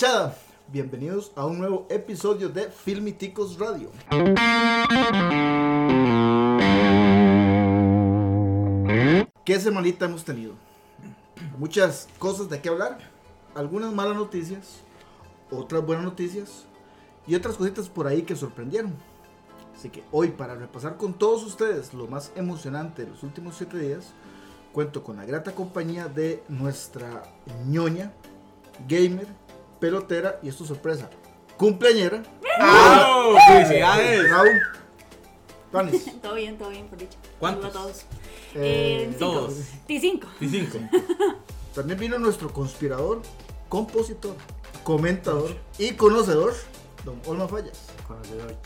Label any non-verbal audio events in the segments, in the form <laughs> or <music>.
Hola muchachada, bienvenidos a un nuevo episodio de Filmiticos Radio. ¿Qué semanita hemos tenido? Muchas cosas de qué hablar, algunas malas noticias, otras buenas noticias y otras cositas por ahí que sorprendieron. Así que hoy para repasar con todos ustedes lo más emocionante de los últimos 7 días, cuento con la grata compañía de nuestra ñoña, gamer, pelotera y esto es sorpresa, cumpleañera. ¡Oh! ¡Felicidades! Raúl. Tuanis. <laughs> Todo bien, todo bien, por dicho. ¿Cuántos? Saludos a todos. Eh, Eh, cinco. Todos. T5. Y cinco. <laughs> También vino nuestro conspirador, compositor, comentador y conocedor, don Olma Fallas. Conocedor.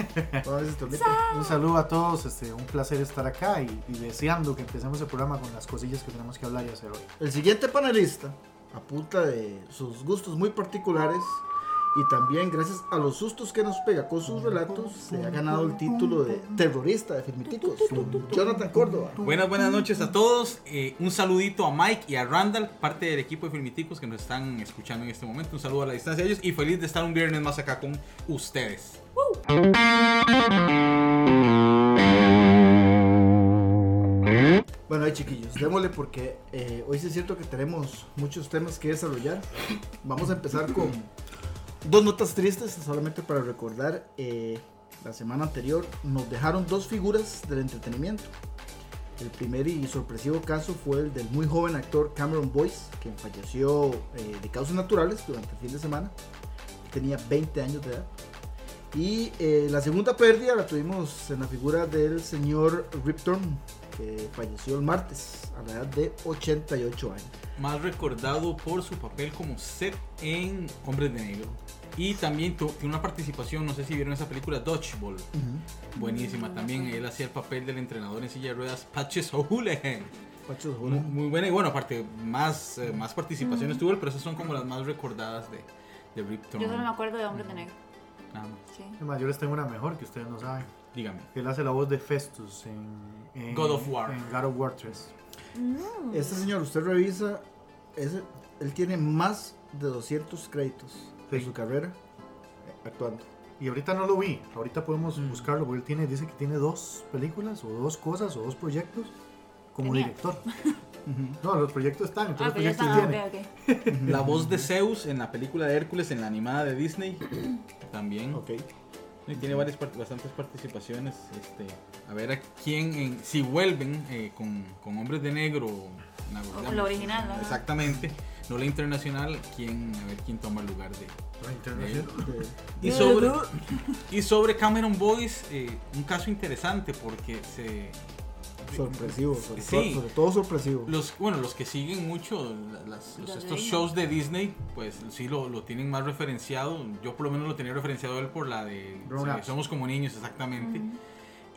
<laughs> Te. Un saludo a todos, este, un placer estar acá y, y deseando que empecemos el programa con las cosillas que tenemos que hablar y hacer hoy. El siguiente panelista, a punta de sus gustos muy particulares y también gracias a los sustos que nos pega con sus relatos, se ha ganado el título de terrorista de Filmiticos, Jonathan Córdoba. Buenas, buenas noches a todos. Eh, un saludito a Mike y a Randall, parte del equipo de Filmiticos que nos están escuchando en este momento. Un saludo a la distancia de ellos y feliz de estar un viernes más acá con ustedes. Bueno, ahí chiquillos, démosle porque eh, hoy sí es cierto que tenemos muchos temas que desarrollar. Vamos a empezar con dos notas tristes, solamente para recordar. eh, la semana anterior nos dejaron dos figuras del entretenimiento. El primer y sorpresivo caso fue el del muy joven actor Cameron Boyce, quien falleció eh, de causas naturales durante el fin de semana. Tenía 20 años de edad. Y la segunda pérdida la tuvimos en la figura del señor Rip Torn, que falleció el martes a la edad de 88 años. Más recordado por su papel como Seth en Hombres de Negro. Y también tu- tiene una participación, no sé si vieron esa película Dodgeball. Buenísima también. Él hacía el papel del entrenador en silla de ruedas Patches O'Houlihan. Pacho, Muy, muy buena y bueno, aparte, más, eh, más participaciones tuvo él, pero esas son como las más recordadas de, de Rip Torn. Yo solo me acuerdo de Hombres de Negro. Nada más. Sí. Además, yo les tengo una mejor que ustedes no saben. Dígame. Él hace la voz de Festus en, en God of War. En God of War 3. Este señor, usted revisa, ese- él tiene más de 200 créditos en Sí. su carrera eh, actuando. Y ahorita no lo vi, ahorita podemos Mm. buscarlo porque él tiene, dice que tiene dos películas o dos cosas o dos proyectos como director. <laughs> No, los proyectos están, Ah, entonces proyectos Ah, tiene. ok, ok. La voz de Zeus en la película de Hércules, en la animada de Disney, también. Ok. Y tiene varias bastantes participaciones. Este, a ver a quién, en- si vuelven eh, con, con Hombres de Negro. la- con digamos, la original, ¿no? Exactamente. No la internacional, quién, a ver quién toma el lugar de, La de internacional. él. <laughs> Y sobre, y sobre Cameron Boyce, eh, un caso interesante porque se, sorpresivo, sobre, Sí. todo, sobre todo sorpresivo. los bueno los que siguen mucho las- los- estos shows de Disney pues sí lo, lo tienen más referenciado. Yo por lo menos lo tenía referenciado él por la de sí, somos como niños exactamente.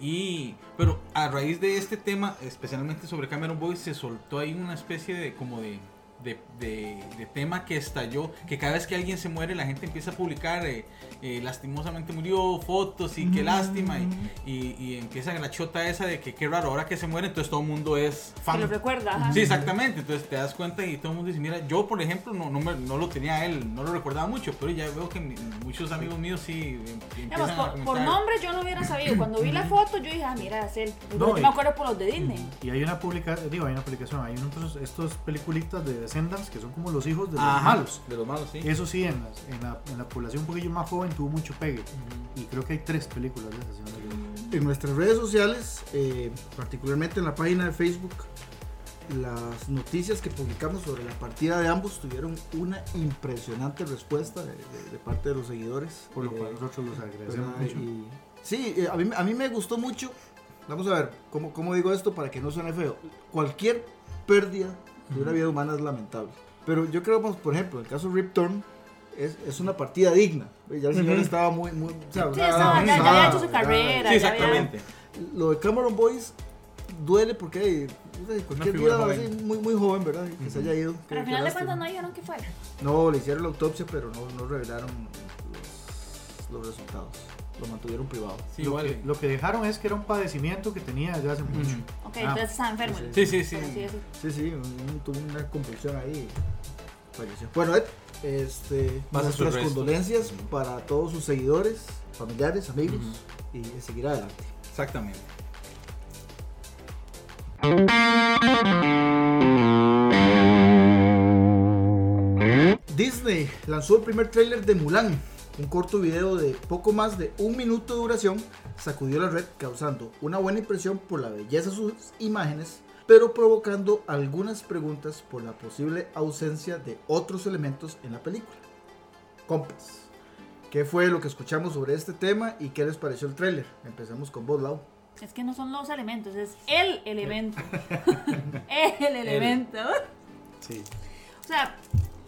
Y pero a raíz de este tema especialmente sobre Cameron Boyce se soltó ahí una especie de como de de, de- de tema que estalló, que cada vez que alguien se muere la gente empieza a publicar eh, eh, lastimosamente murió, fotos y qué lástima y, y, y empieza la chota esa de que qué raro, ahora que se muere entonces todo el mundo es fan. lo recuerda. ajá. Sí, exactamente. Entonces te das cuenta y todo el mundo dice, mira, yo por ejemplo no, no, me- no lo tenía a él, no lo recordaba mucho, pero ya veo que mi- muchos amigos míos sí em- Digamos, empiezan a por, nombre yo no hubiera sabido. Cuando vi la foto, yo dije, ah, mira, es él. No, yo y- me acuerdo por los de Disney. Y hay una publicación, digo, hay una publicación, hay unos, estos peliculitas de Descendants que son como los hijos de los Ajá, malos. De los malos, sí. Eso sí, en, las- en, la, en la población un poquillo más joven tuvo mucho pegue. Y creo que hay tres películas de esas. no. En nuestras redes sociales, eh, particularmente en la página de Facebook, las noticias que publicamos sobre la partida de ambos tuvieron una impresionante respuesta de, de- de parte de los seguidores. Por lo Eh, cual nosotros los agradecemos ¿verdad? mucho. Y- sí, eh, a mí, a mí me gustó mucho. Vamos a ver, ¿cómo, cómo digo esto para que no suene feo? Cualquier pérdida de una vida humana es lamentable. Pero yo creo, pues, por ejemplo, en el caso de Rip Torn, es, es una partida digna. Ya el señor Ujú. estaba muy, muy, o sea, Sí, estaba- ya, ya avanzada, había hecho su carrera. Sí, ya había- exactamente. Lo de Cameron Boyce duele porque sé, cualquier así, muy, muy joven, ¿verdad? Que se haya ido. Pero al final de cuentas no dijeron que fuera. No, le hicieron la autopsia, pero no, no revelaron los, los resultados. Lo mantuvieron privado. Sí, lo, que, lo que dejaron es que era un padecimiento que tenía desde hace mucho. Ok, Ah. entonces estaba enfermo. Sí, Sí, sí, sí. Sí, sí, un- tuvo una convulsión ahí. Falleció. Bueno, Ed, este, Pasa sus nuestras condolencias para todos sus seguidores, familiares, amigos y seguir adelante. Exactamente. Disney lanzó el primer tráiler de Mulan. Un corto video de poco más de un minuto de duración sacudió la red causando una buena impresión por la belleza de sus imágenes, pero provocando algunas preguntas por la posible ausencia de otros elementos en la película. Compas, ¿qué fue lo que escuchamos sobre este tema y qué les pareció el tráiler? Empecemos con vos, Lau. Es que no son los elementos, es el elemento. <laughs> el elemento. Sí. O sea,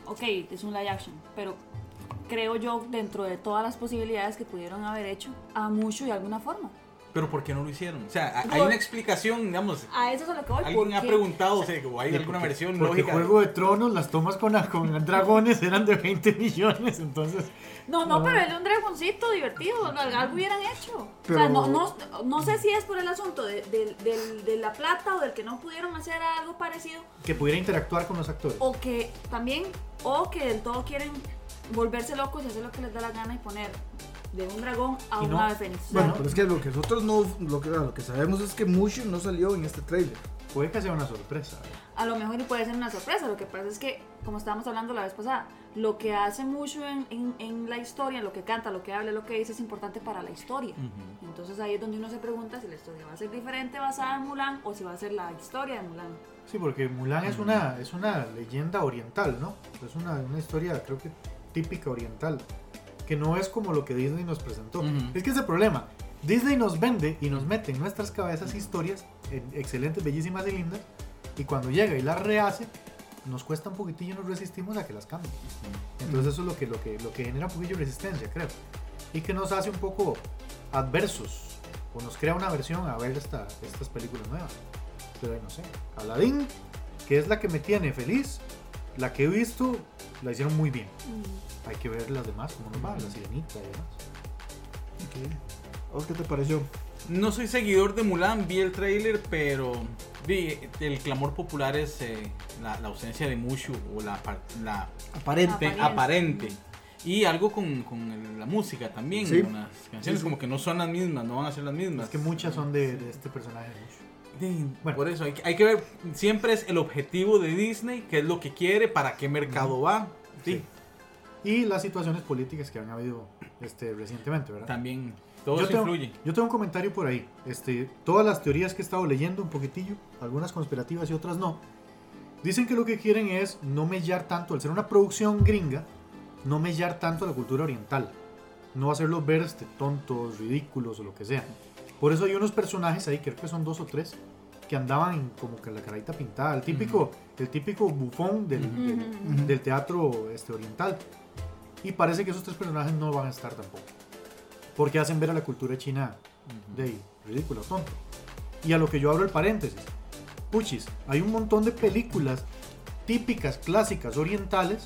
ok, es un live action, pero creo yo dentro de todas las posibilidades que pudieron haber hecho a mucho de alguna forma. Pero ¿por qué no lo hicieron? O sea, hay una explicación, digamos. A eso es a lo que voy. Alguien ha preguntado, o sea, o hay alguna Porque- versión porque lógica. Juego de Tronos, las tomas con, con dragones eran de 20 millones, entonces... No, no, No. pero es de un dragoncito divertido, algo hubieran hecho. Pero- O sea, no, no, no sé si es por el asunto de, del- del- de la plata o del que no pudieron hacer algo parecido, Que pudiera interactuar con los actores. o que también, o que del todo quieren volverse locos y hacer lo que les da la gana y poner de un dragón a no- ave fénix. Bueno, pero es que lo que nosotros no, lo que, lo que sabemos es que Mushu no salió en este tráiler. Puede que sea una sorpresa. a lo mejor puede ser una sorpresa. Lo que pasa es que, como estábamos hablando la vez pasada, lo que hace mucho en, en- en la historia, lo que canta, lo que habla, lo que dice, es importante para la historia. Ujú. Entonces ahí es donde uno se pregunta si la historia va a ser diferente basada en Mulan o si va a ser la historia de Mulan. Sí, porque Mulan es una, es una leyenda oriental, ¿no? Es una, una historia, creo que típica oriental. Que no es como lo que Disney nos presentó. Ujú. Es que ese problema. Disney nos vende y nos mete en nuestras cabezas historias eh, excelentes, bellísimas y lindas. Y cuando llega y las rehace, nos cuesta un poquitillo y nos resistimos a que las cambie. Entonces eso es lo que, lo que, lo que genera un poquillo de resistencia, creo. Y que nos hace un poco adversos. O nos crea una aversión a ver esta- estas películas nuevas. Pero no sé. Aladdin, que es la que me tiene feliz, la que he visto, la hicieron muy bien. Hay que ver las demás, cómo nos va, la sirenita y demás. ¿A vos qué te pareció? No soy seguidor de Mulan, vi el tráiler, pero vi el clamor popular es eh, la, la ausencia de Mushu o la, la Aparente. Apariencia. aparente. Y algo con, con el- la música también, Sí. con las canciones Sí, sí. como que no son las mismas, no van a ser las mismas. Es que muchas son de, de este personaje. Sí, Bueno. Por eso hay, que- hay que ver, siempre es el objetivo de Disney, qué es lo que quiere, para qué mercado va. Sí, Sí. Y las situaciones políticas que han habido este, recientemente, ¿verdad? también todo yo eso tengo, influye. Yo tengo un comentario por ahí. Este, todas las teorías que he estado leyendo un poquitillo, algunas conspirativas y otras no, dicen que lo que quieren es no mellar tanto, al ser una producción gringa, no mellar tanto la cultura oriental. No hacerlos ver este, tontos, ridículos o lo que sea. Por eso hay unos personajes ahí, creo que son dos o tres, que andaban como que la carita pintada. El típico, el típico bufón del, del- Ujú. del teatro este, oriental. Y parece que esos tres personajes no van a estar tampoco. Porque hacen ver a la cultura china de ridículo, tonto. Y a lo que yo abro el paréntesis. Puchis, hay un montón de películas típicas, clásicas, orientales,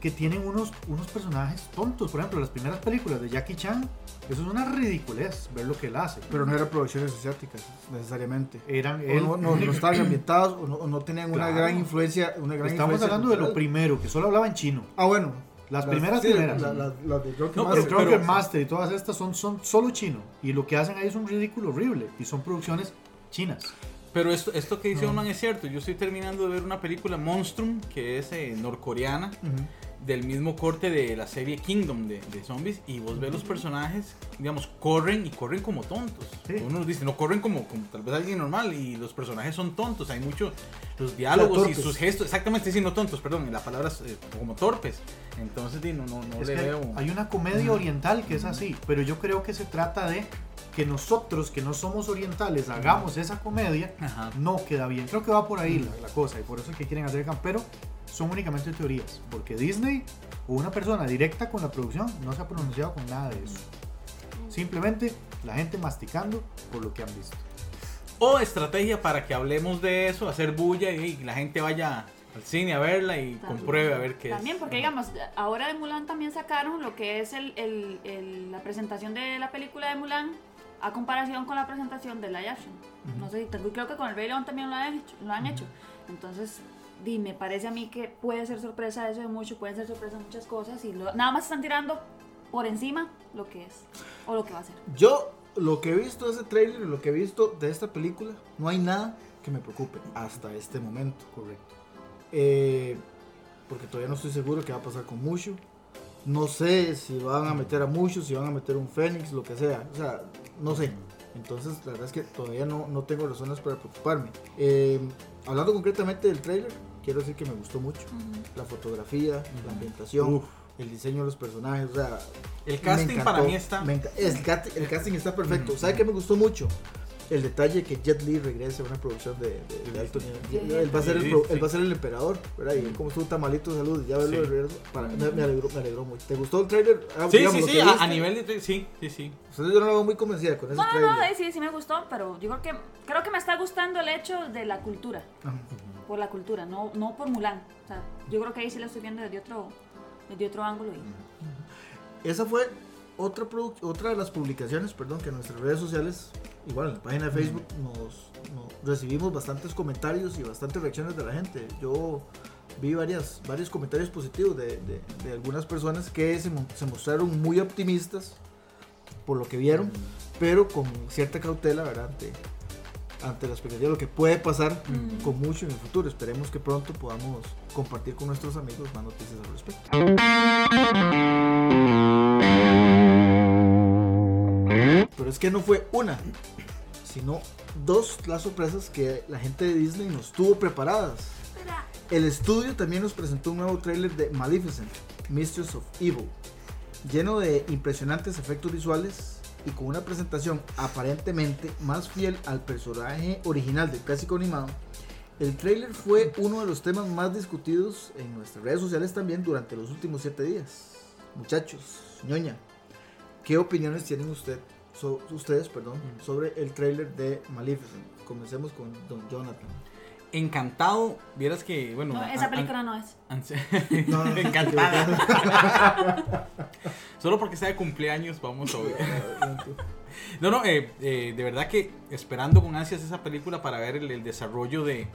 que tienen unos, unos personajes tontos. Por ejemplo, las primeras películas de Jackie Chan, eso es una ridiculez ver lo que él hace. Pero no eran producciones asiáticas, necesariamente. Eran O él. no, no, no estaban <clears throat> ambientados o no, o no tenían una Claro. gran influencia. Una gran Estamos influencia hablando de lo cultural. primero, que solo hablaba en chino. Ah, bueno. Las primeras, sí, primeras. la- la- las de Drunken No, Master. Pero- Drunken Master y todas estas son, son solo chino. Y lo que hacen ahí es un ridículo horrible. Y son producciones chinas. Pero esto, esto que dice Oman es cierto. Yo estoy terminando de ver una película Monstrum, que es eh, norcoreana, Ujú. Del mismo corte de la serie Kingdom de, de zombies. Y vos ves los personajes, digamos, corren y corren como tontos. Sí. Uno dice, no corren como, como tal vez alguien normal. Y los personajes son tontos. Hay mucho, los diálogos y sus gestos, exactamente, sí, no tontos, perdón. La palabra es eh, como torpes. Entonces, no, no, no le veo. hay una comedia oriental que es así, pero yo creo que se trata de que nosotros que no somos orientales hagamos esa comedia, Ajá. no queda bien. Creo que va por ahí la, la cosa y por eso es que quieren hacer pero son únicamente teorías, porque Disney o una persona directa con la producción no se ha pronunciado con nada de eso. Simplemente la gente masticando por lo que han visto. O estrategia para que hablemos de eso, hacer bulla y, y la gente vaya al cine a verla y También. compruebe a ver qué También, es. porque digamos, ahora de Mulan también sacaron lo que es el, el- el- la presentación de la película de Mulan a comparación con la presentación de live action. No sé, creo que con el Rey León también lo han hecho. Lo han hecho. Entonces, di, me parece a mí que puede ser sorpresa eso de mucho, pueden ser sorpresa muchas cosas y lo- nada más están tirando por encima lo que es o lo que va a ser. Yo, lo que he visto de ese trailer y lo que he visto de esta película, no hay nada que me preocupe hasta este momento. Correcto. Eh, porque todavía no estoy seguro qué va a pasar con Mushu. No sé si van a meter a Mushu, si van a meter un Fénix, lo que sea. O sea, no sé. Entonces, la verdad es que todavía no, no tengo razones para preocuparme. Eh, hablando concretamente del trailer, quiero decir que me gustó mucho. La fotografía, la ambientación, Uf. el diseño de los personajes. O sea, El me casting encantó. para mí está. Me el, cast- el casting está perfecto. ¿Sabe qué me gustó mucho? El detalle que Jet Li regrese a una producción de, de- de alto nivel. Sí. Él, va a ser el, él va a ser el emperador, ¿verdad? Y él como estuvo tan malito de salud, ya verlo Sí. de regreso, para- me, me alegró, me alegró mucho. ¿Te gustó el trailer? Ah, Sí, digamos, sí, lo sí, a, nivel de. Sí, sí, sí. Entonces yo no la veo muy convencida con ese No, no, trailer. no, eh, sí, sí me gustó, pero yo creo que creo que me está gustando el hecho de la cultura, Ajá. por la cultura, no, no por Mulan. O sea, yo creo que ahí sí la estoy viendo desde otro, desde otro ángulo. Y, Esa fue otra, otra de las publicaciones, perdón, que en nuestras redes sociales, igual en la página de Facebook, nos, nos recibimos bastantes comentarios y bastantes reacciones de la gente. Yo vi varias, varios comentarios positivos de, de- de algunas personas que se, se mostraron muy optimistas por lo que vieron, pero con cierta cautela, ¿verdad? Ante, ante la expectativa de lo que puede pasar con mucho en el futuro. Esperemos que pronto podamos compartir con nuestros amigos más noticias al respecto. Pero es que no fue una, sino dos las sorpresas que la gente de Disney nos tuvo preparadas. El estudio también nos presentó un nuevo tráiler de Maleficent, Mistress of Evil, lleno de impresionantes efectos visuales y con una presentación aparentemente más fiel al personaje original del clásico animado. El tráiler fue uno de los temas más discutidos en nuestras redes sociales también durante los últimos siete días. Muchachos, ñoña, ¿qué opiniones tienen usted, so- ustedes perdón, sobre el tráiler de Maleficent? Comencemos con Don Jonathan. Encantado. Vieras que, bueno. no, esa película no es. <laughs> No, no. <laughs> Encantada. Solo porque está de cumpleaños, vamos a <laughs> ver. No, no, eh, eh, de verdad que esperando con ansias esa película para ver el, el desarrollo de,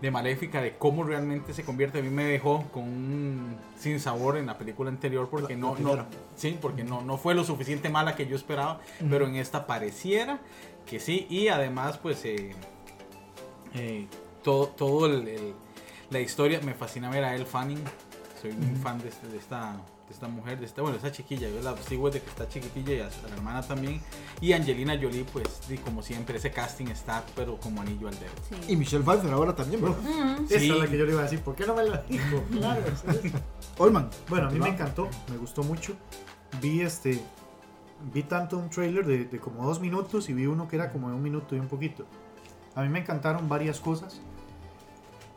de Maléfica, de cómo realmente se convierte. A mí me dejó con un sin sabor en la película anterior porque no, sí, porque no, no fue lo suficiente mala que yo esperaba, pero en esta pareciera que sí. Y además, pues, eh, eh, todo, todo el, el- la historia me fascina ver a Elle Fanning. Soy un fan de, este- de esta de esta mujer, de esta, bueno, esta chiquilla, yo la sigo desde que está chiquitilla y a, la hermana también. Y Angelina Jolie, pues, y como siempre, ese casting está, pero como anillo al dedo. Sí. Y Michelle Pfeiffer ahora también, ¿verdad? Mm, Esa Sí. es la que yo le iba a decir. ¿Por qué no me la dijo? <laughs> Claro. Olman. Bueno, a mí me encantó, me gustó mucho. Vi este, vi tanto un trailer de, de como dos minutos y vi uno que era como de un minuto y un poquito. A mí me encantaron varias cosas.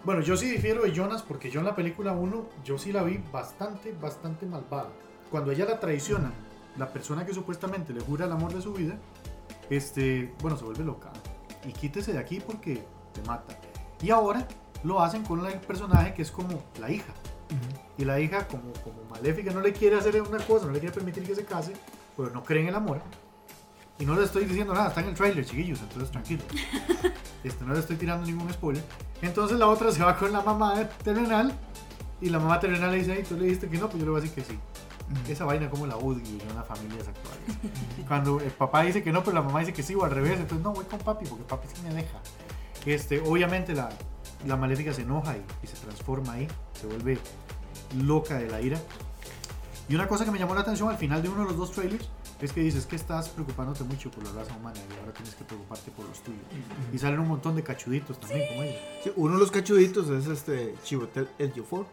Bueno, yo sí difiero de Jonas porque yo en la película 1, yo sí la vi bastante, bastante malvada. Cuando ella la traiciona, la persona que supuestamente le jura el amor de su vida, este, bueno, se vuelve loca. Y quítese de aquí porque te mata. Y ahora lo hacen con el personaje que es como la hija. Y la hija, como, como maléfica, no le quiere hacer una cosa, no le quiere permitir que se case, pero no cree en el amor. Y no le estoy diciendo nada, está en el trailer, chiquillos, entonces tranquilo. <laughs> Este, no le estoy tirando ningún spoiler. Entonces la otra se va con la mamá terrenal y la mamá terrenal le dice, ay, tú le dijiste que no, pues yo le voy a decir que sí. Esa vaina como la odio en las familias actuales. Cuando el papá dice que no, pero la mamá dice que sí o al revés, entonces no, voy con papi porque papi sí me deja. Este, obviamente la, la maléfica se enoja y, y se transforma ahí, se vuelve loca de la ira. Y una cosa que me llamó la atención al final de uno de los dos trailers es que dices que estás preocupándote mucho por la raza humana y ahora tienes que preocuparte por los tuyos. Y salen un montón de cachuditos también como ellos. Sí, uno de los cachuditos es este Ejiofor.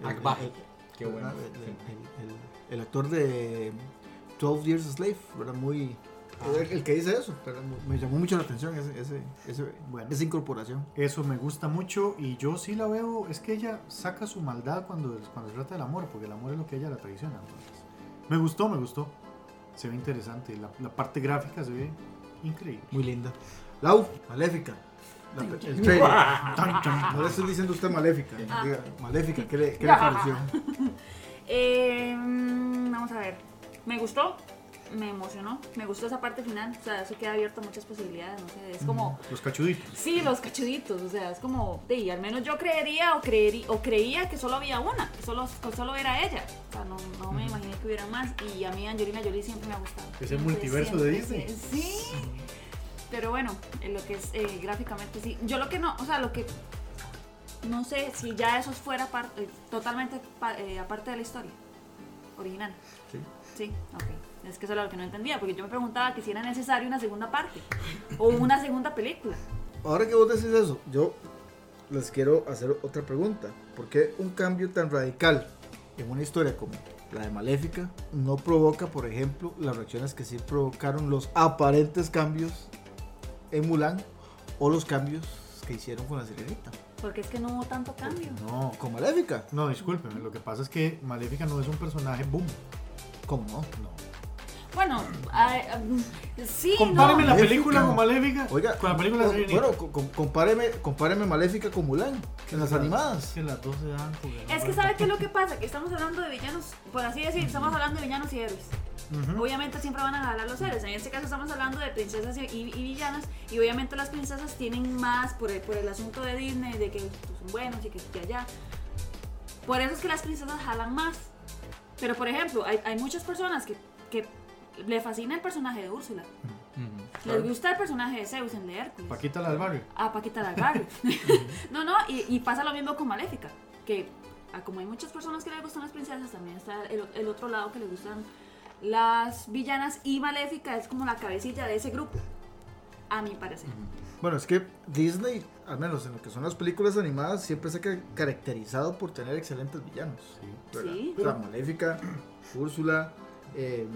El- Akbar. el- Qué el- bueno. el- el- el- el actor de 12 Years a Slave, ¿verdad? Muy... El, el que dice eso. Mu- me llamó mucho la atención ese, ese, ese- Bueno. esa incorporación. Eso me gusta mucho y yo sí la veo, es que ella saca su maldad cuando, cuando se trata del amor, porque el amor es lo que ella la traiciona. Entonces. Me gustó, me gustó. Se ve interesante, la, la parte gráfica se ve increíble. Muy linda. Lau, maléfica. La el <laughs> trailer. No le estoy diciendo usted maléfica. Ah. Diga, maléfica, ¿qué le, qué le pareció? <laughs> Eh, mm, vamos a ver. Me gustó, me emocionó, me gustó esa parte final. O sea, eso queda abierto a muchas posibilidades. No sé, es como. Los cachuditos. Sí, los cachuditos, o sea, es como, de, al menos yo creería o, creería o creía que solo había una, que solo, que solo era ella. O sea, no, no me imaginé que hubiera más. Y a mí Angelina Jolie siempre me ha gustado. Ese multiverso de Disney. Sí. Pero bueno, en lo que es eh, gráficamente sí. Yo lo que no, o sea, lo que no sé si ya eso fuera par- eh, totalmente pa- eh, aparte de la historia original. Sí. Sí, ok. Es que eso era lo que no entendía, porque yo me preguntaba que si era necesario una segunda parte o una segunda película. Ahora que vos decís eso, yo les quiero hacer otra pregunta. ¿Por qué un cambio tan radical en una historia como la de Maléfica no provoca, por ejemplo, las reacciones que sí provocaron los aparentes cambios en Mulan o los cambios que hicieron con la sirenita? Porque es que no hubo tanto cambio. No, Con Maléfica, no, discúlpeme. Lo que pasa es que Maléfica no es un personaje boom. ¿cómo no? No. Bueno, mm, sí, Compáreme no. la Maléfica. película con Maléfica Oiga, con la película de o- Sirenita. bueno, co- co- compáreme, compáreme Maléfica con Mulan, en las animadas. Que las dos se dan Es que ¿sabe qué es lo que pasa? Que estamos hablando de villanos, por así decir, estamos hablando de villanos y héroes. Ujú. Obviamente siempre van a ganar los héroes. En este caso estamos hablando de princesas y, y- y villanas. Y obviamente las princesas tienen más por el, por el asunto de Disney, de que son buenos y que, que allá. Por eso es que las princesas jalan más. Pero por ejemplo, hay, hay muchas personas que, que le fascina el personaje de Úrsula. Ujú. Les gusta el personaje de Zeus en de Hércules. Paquita la del barrio. a Paquita la del barrio. <laughs> <laughs> no, no, y, y pasa lo mismo con Maléfica, que ah, como hay muchas personas que les gustan las princesas, también está el, el otro lado que les gustan las villanas y Maléfica es como la cabecilla de ese grupo, a mi parecer. Bueno, es que Disney, al menos en lo que son las películas animadas, siempre se ha ca- caracterizado por tener excelentes villanos. ¿verdad? Sí. O sea, Maléfica, <clears throat> Úrsula, eh,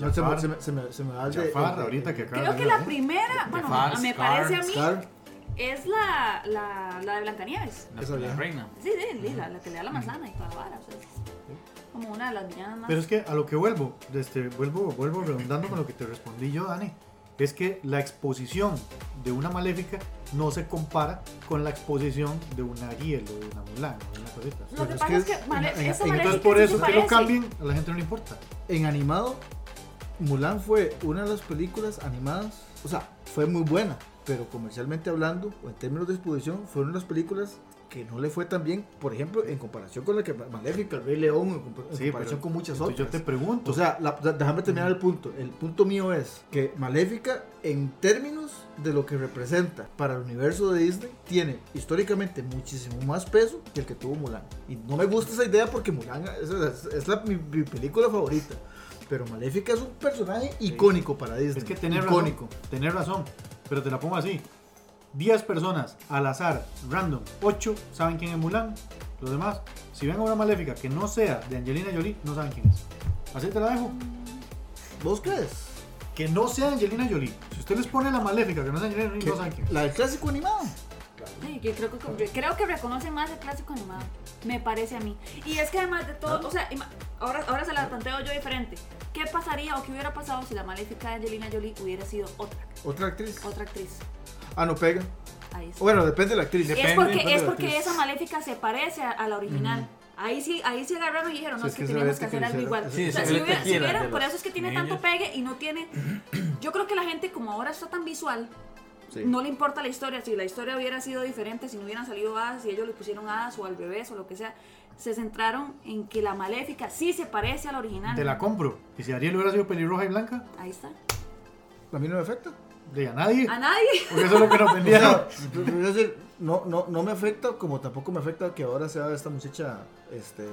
no, se, me, se, me, se, me, se me va el de- Jafar, el de- ahorita que acaba Creo de que la primera, bueno, Jafar, me Scar, parece a mí, Scar, es la, la, la de Blancanieves. La, Esa la reina. Sí, sí, Lila, la que le da la manzana y toda la vara. o sea, es como una de las villanas más... Pero es que a lo que vuelvo, este, vuelvo, vuelvo redundando con lo que te respondí yo, Dani, es que la exposición de una maléfica no se compara con la exposición de una Ariel o de una Mulan o de una cosita. Lo que es que es que, Male- en- en- esa en- Maléfica Entonces por eso que lo cambien, a la gente no le importa. En animado, Mulan fue una de las películas animadas, o sea, fue muy buena, pero comercialmente hablando, o en términos de exposición, fue una de las películas que no le fue tan bien, por ejemplo, en comparación con la que Maléfica, El Rey León, en, compa- en Sí, comparación con muchas otras. yo te pregunto, O sea, la- déjame terminar el punto. El punto mío es que Maléfica, en términos de lo que representa para el universo de Disney, tiene históricamente muchísimo más peso que el que tuvo Mulan. Y no me gusta esa idea porque Mulan es, es- es la- mi, mi película favorita. Pero Maléfica es un personaje icónico para Disney. es que tener icónico. razón, tener razón, pero te la pongo así. 10 personas al azar, random, 8 saben quién es Mulan, los demás, si ven a una maléfica que no sea de Angelina Jolie, no saben quién es. Así te la dejo. ¿Vos crees? Que no sea Angelina Jolie. Si usted les pone la maléfica que no sea Angelina Jolie, no saben quién es. La del clásico animado. Sí, creo que, creo que reconocen más el clásico animado, me parece a mí. Y es que además de todo, o sea, ahora, ahora se la planteo yo diferente. ¿Qué pasaría o qué hubiera pasado si la maléfica de Angelina Jolie hubiera sido otra, Otra actriz. otra actriz? Ah, no pega. Ahí está. Bueno, depende de la actriz. es depende, porque, depende es de la porque actriz. esa maléfica se parece a, a la original. Ahí sí, ahí sí agarraron y dijeron, no, Sí, es es que que tenemos que hacer algo igual. Sí, O sea, se si hubiera- si hubiera- por eso es que tiene niños. tanto pegue y no tiene... <clears throat> Yo creo que la gente, como ahora está tan visual, Sí. no le importa la historia. Si la historia hubiera sido diferente, si no hubieran salido hadas, si ellos le pusieron hadas o al bebé o lo que sea, se centraron en que la maléfica sí se parece a la original. Te la compro. Y si Ariel hubiera sido pelirroja y blanca, Ahí está. A mí no me afecta. de a nadie. A nadie. Porque eso es lo que nos O sea, decir, no, no, no me afecta como tampoco me afecta que ahora sea esta muchacha este,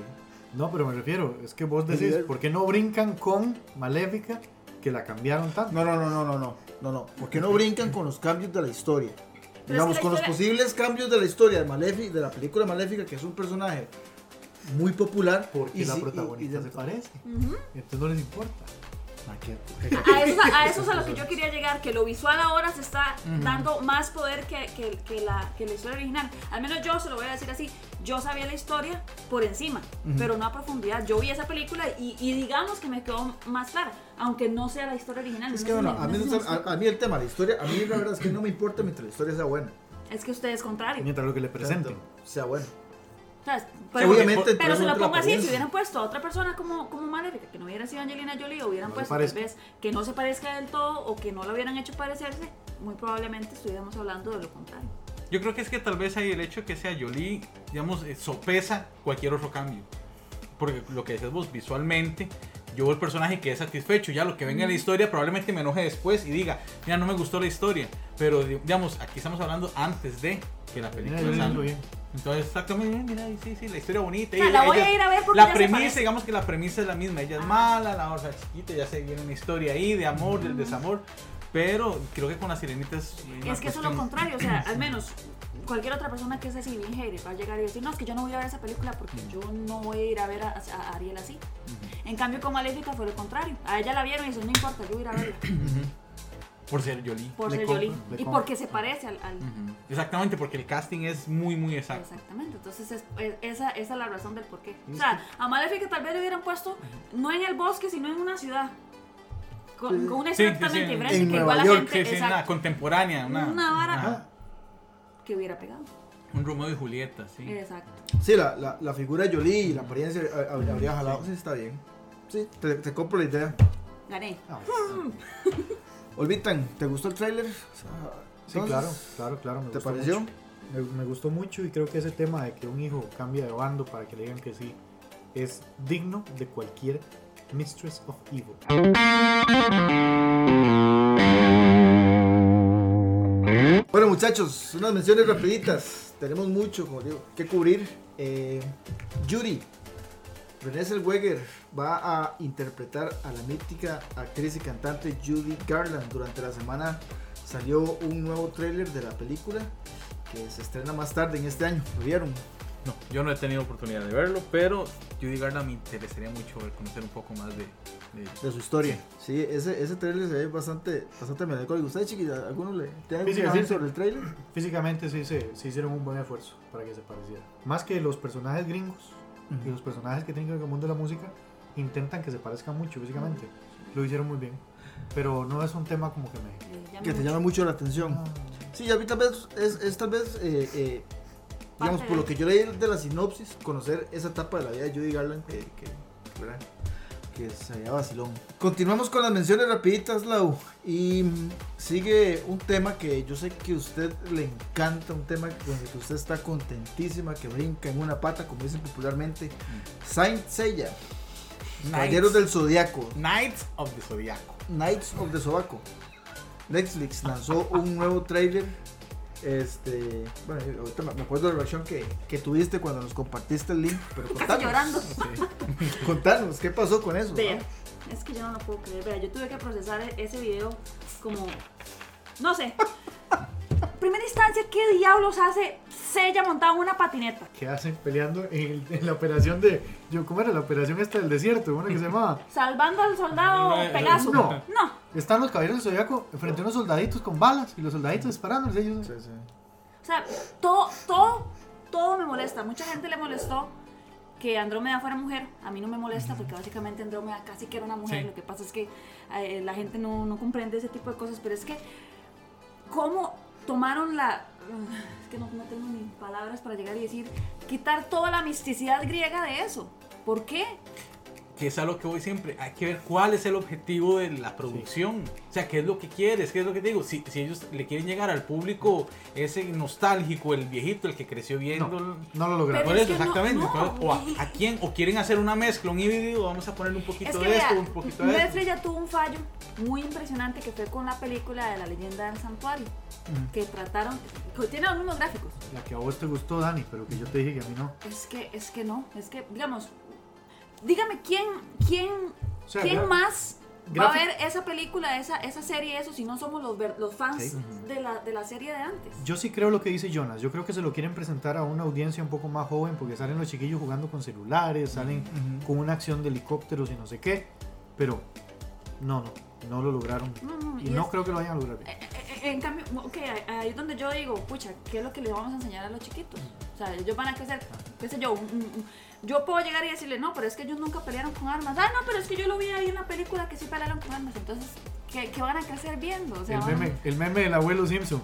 No, pero me refiero, es que vos decís. ¿por qué no brincan con Maléfica que la cambiaron tanto? No, no, no, no, no, no, no, no. ¿Por qué no brincan con los cambios de la historia? Pero Digamos, es que la con los historia- posibles cambios de la historia de, Maléfica, de la película Maléfica, que es un personaje muy popular. Porque y la sí, y- protagonista y- se parece. Ujú. Entonces no les importa. Ah, <laughs> A eso, a <laughs> eso es a lo que yo quería llegar, que lo visual ahora se está dando más poder que, que- que la, que la historia original. Al menos yo se lo voy a decir así. yo sabía la historia por encima, pero no a profundidad. Yo vi esa película y, y digamos que me quedó más clara, aunque no sea la historia original. Es no que bueno, me- a mí, no a, a mí el tema, la historia, a mí la verdad es que no me importa mientras la historia sea buena. Es que usted es contrario. Mientras lo que le presenten. Sea buena. ¿Sabes? Sí, Pero, obviamente, pero se lo la pongo así, si hubieran puesto a otra persona como, como Maléfica, que no hubiera sido Angelina Jolie, o hubieran No puesto tal parezca. vez que no se parezca del todo o que no lo hubieran hecho parecerse, muy probablemente estuviéramos hablando de lo contrario. Yo creo que es que tal vez hay el hecho que sea Jolie, digamos, eh, sopesa cualquier otro cambio. Porque lo que decías vos, visualmente, yo veo el personaje que es satisfecho. Ya lo que venga en la historia probablemente me enoje después y diga, mira, no me gustó la historia. Pero, di- digamos, aquí estamos hablando antes de que la película salga. Entonces, exactamente, mira, sí, sí, la historia bonita. O sea, y la voy ella- a ir a ver porque La premisa, digamos que la premisa es la misma. Ella es mala, la otra chiquita, ya se viene una historia ahí de amor, del desamor. Pero creo que con la sirenita es. que eso es lo contrario, o sea, al menos cualquier otra persona que es así, bien hater, va a llegar y decir, no, es que yo no voy a ver esa película porque yo no voy a ir a ver a, a Ariel así. En cambio, con Maléfica fue lo contrario. A ella la vieron y dijo, no importa, yo voy a ir a verla. <clears throat> Por ser Jolie. Por ser Jolie. Y porque se parece al... al-. Exactamente, porque el casting es muy, muy exacto. Exactamente, entonces es, es- esa, esa es la razón del por qué. O sea, a Maléfica tal vez le hubieran puesto no en el bosque, sino en una ciudad. Con, con una Sí, sí, historia totalmente sí. diferente En que Nueva igual la York, gente Sí, sí, exacto, una contemporánea. Una, Una vara. Ajá. que hubiera pegado. Un Romeo y Julieta, sí. Exacto. Sí, la, la, la figura de Jolie y la apariencia eh, habría habría jalado. Sí, está bien. Sí, te, te compro la idea. Gané. Ah, <laughs> Olvitan, ¿te gustó el tráiler? Sí, claro, claro, claro. Me ¿Te gustó pareció? mucho. Me, me gustó mucho y creo que ese tema de que un hijo cambia de bando para que le digan que sí es digno de cualquier Mistress of Evil. Bueno, muchachos, unas menciones rapiditas. Tenemos mucho, como digo, que cubrir. Eh, Yuri. Renée Zellweger va a interpretar a la mítica actriz y cantante Judy Garland. Durante la semana salió un nuevo tráiler de la película que se estrena más tarde en este año. ¿Lo vieron? No, yo no he tenido oportunidad de verlo, pero Judy Garland me interesaría mucho conocer un poco más de. de- De su historia. Sí, ese, ese tráiler se ve bastante, bastante melancólico. ¿Ustedes, chiquita, alguno le tiene algo que decir Físicamente. sobre el tráiler? Físicamente sí se, sí hicieron un buen esfuerzo para que se pareciera. Más que los personajes gringos y los personajes que tienen que ver con el mundo de la música, intentan que se parezcan mucho físicamente. Lo hicieron muy bien. Pero no es un tema como que me... Llama Que te mucho. llama mucho la atención. Ah, Sí, a mí tal vez es, es tal vez, eh, eh, digamos, por lo que yo leí de la sinopsis, conocer esa etapa de la vida de Judy Garland que, que, ¿verdad? que sería vacilón. Continuamos con las menciones rapiditas, Lau. Y mm, sigue un tema que yo sé que a usted le encanta, un tema con el que usted está contentísima, que brinca en una pata, como dicen popularmente. Saint Seiya, Caballeros del Zodiaco, Knights of the Zodiaco. Knights of the Sobaco. Netflix lanzó un nuevo trailer. Este, bueno, ahorita me acuerdo de la reacción que, que tuviste cuando nos compartiste el link, pero Casi contanos, llorando. contanos, ¿qué pasó con eso? Vea, es que yo no lo puedo creer. Vea, yo tuve que procesar e- ese video como. No sé. Primera instancia, ¿qué diablos hace Sella montado en una patineta? ¿Qué hacen peleando en, el- en la operación de... Yo, ¿Cómo era la operación esta del desierto? Una que se llamaba... <laughs> Salvando al soldado No, Pegaso. no. no. Están los caballeros del zodiaco frente a unos soldaditos con balas y los soldaditos disparándoles ellos. Sí, sí. O sea, todo, todo, todo me molesta. Mucha gente le molestó que Andrómeda fuera mujer. A mí no me molesta porque básicamente Andrómeda casi que era una mujer. Sí. Lo que pasa es que eh, la gente no, no comprende ese tipo de cosas. Pero es que, ¿cómo tomaron la... <sighs> Es que no, tengo ni palabras para llegar y decir, quitar toda la misticidad griega de eso. ¿Por qué? Que es a lo que voy siempre. Hay que ver cuál es el objetivo de la producción. O sea, qué es lo que quieres, qué es lo que te digo. Si, si ellos le quieren llegar al público ese nostálgico, el viejito, el que creció viendo. No, no lo lograron. Por es eso, que no- exactamente. no. Entonces, o a, a quién, o quieren hacer una mezcla, un híbrido, vamos a ponerle un poquito Es que de vea, esto, un poquito de Netflix esto. ya tuvo un fallo muy impresionante que fue con la película de la leyenda del santuario. Que trataron, que tiene los mismos gráficos. La que a vos te gustó, Dani, pero que yo te dije que a mí no. Es que, es que no, es que, digamos, dígame quién, quién, O sea, quién más va a ver esa película, esa, esa serie, eso, si no somos los, ver- los fans Sí. de, la, de la serie de antes. Yo sí creo lo que dice Jonas. Yo creo que se lo quieren presentar a una audiencia un poco más joven porque salen los chiquillos jugando con celulares, salen con una acción de helicópteros y no sé qué. Pero no, no, no lo lograron. No, no, Y y no es- creo que lo vayan a lograr. Eh, eh, eh, En cambio, ok, ahí es donde yo digo, pucha, ¿qué es lo que le vamos a enseñar a los chiquitos? O sea, ellos van a crecer qué sé yo, un- un- yo puedo llegar y decirle, no, pero es que ellos nunca pelearon con armas. Ah, no, pero es que yo lo vi ahí en la película que sí pelearon con armas. Entonces, ¿qué, qué van a crecer viendo? O sea, El van- meme, el meme del abuelo Simpson.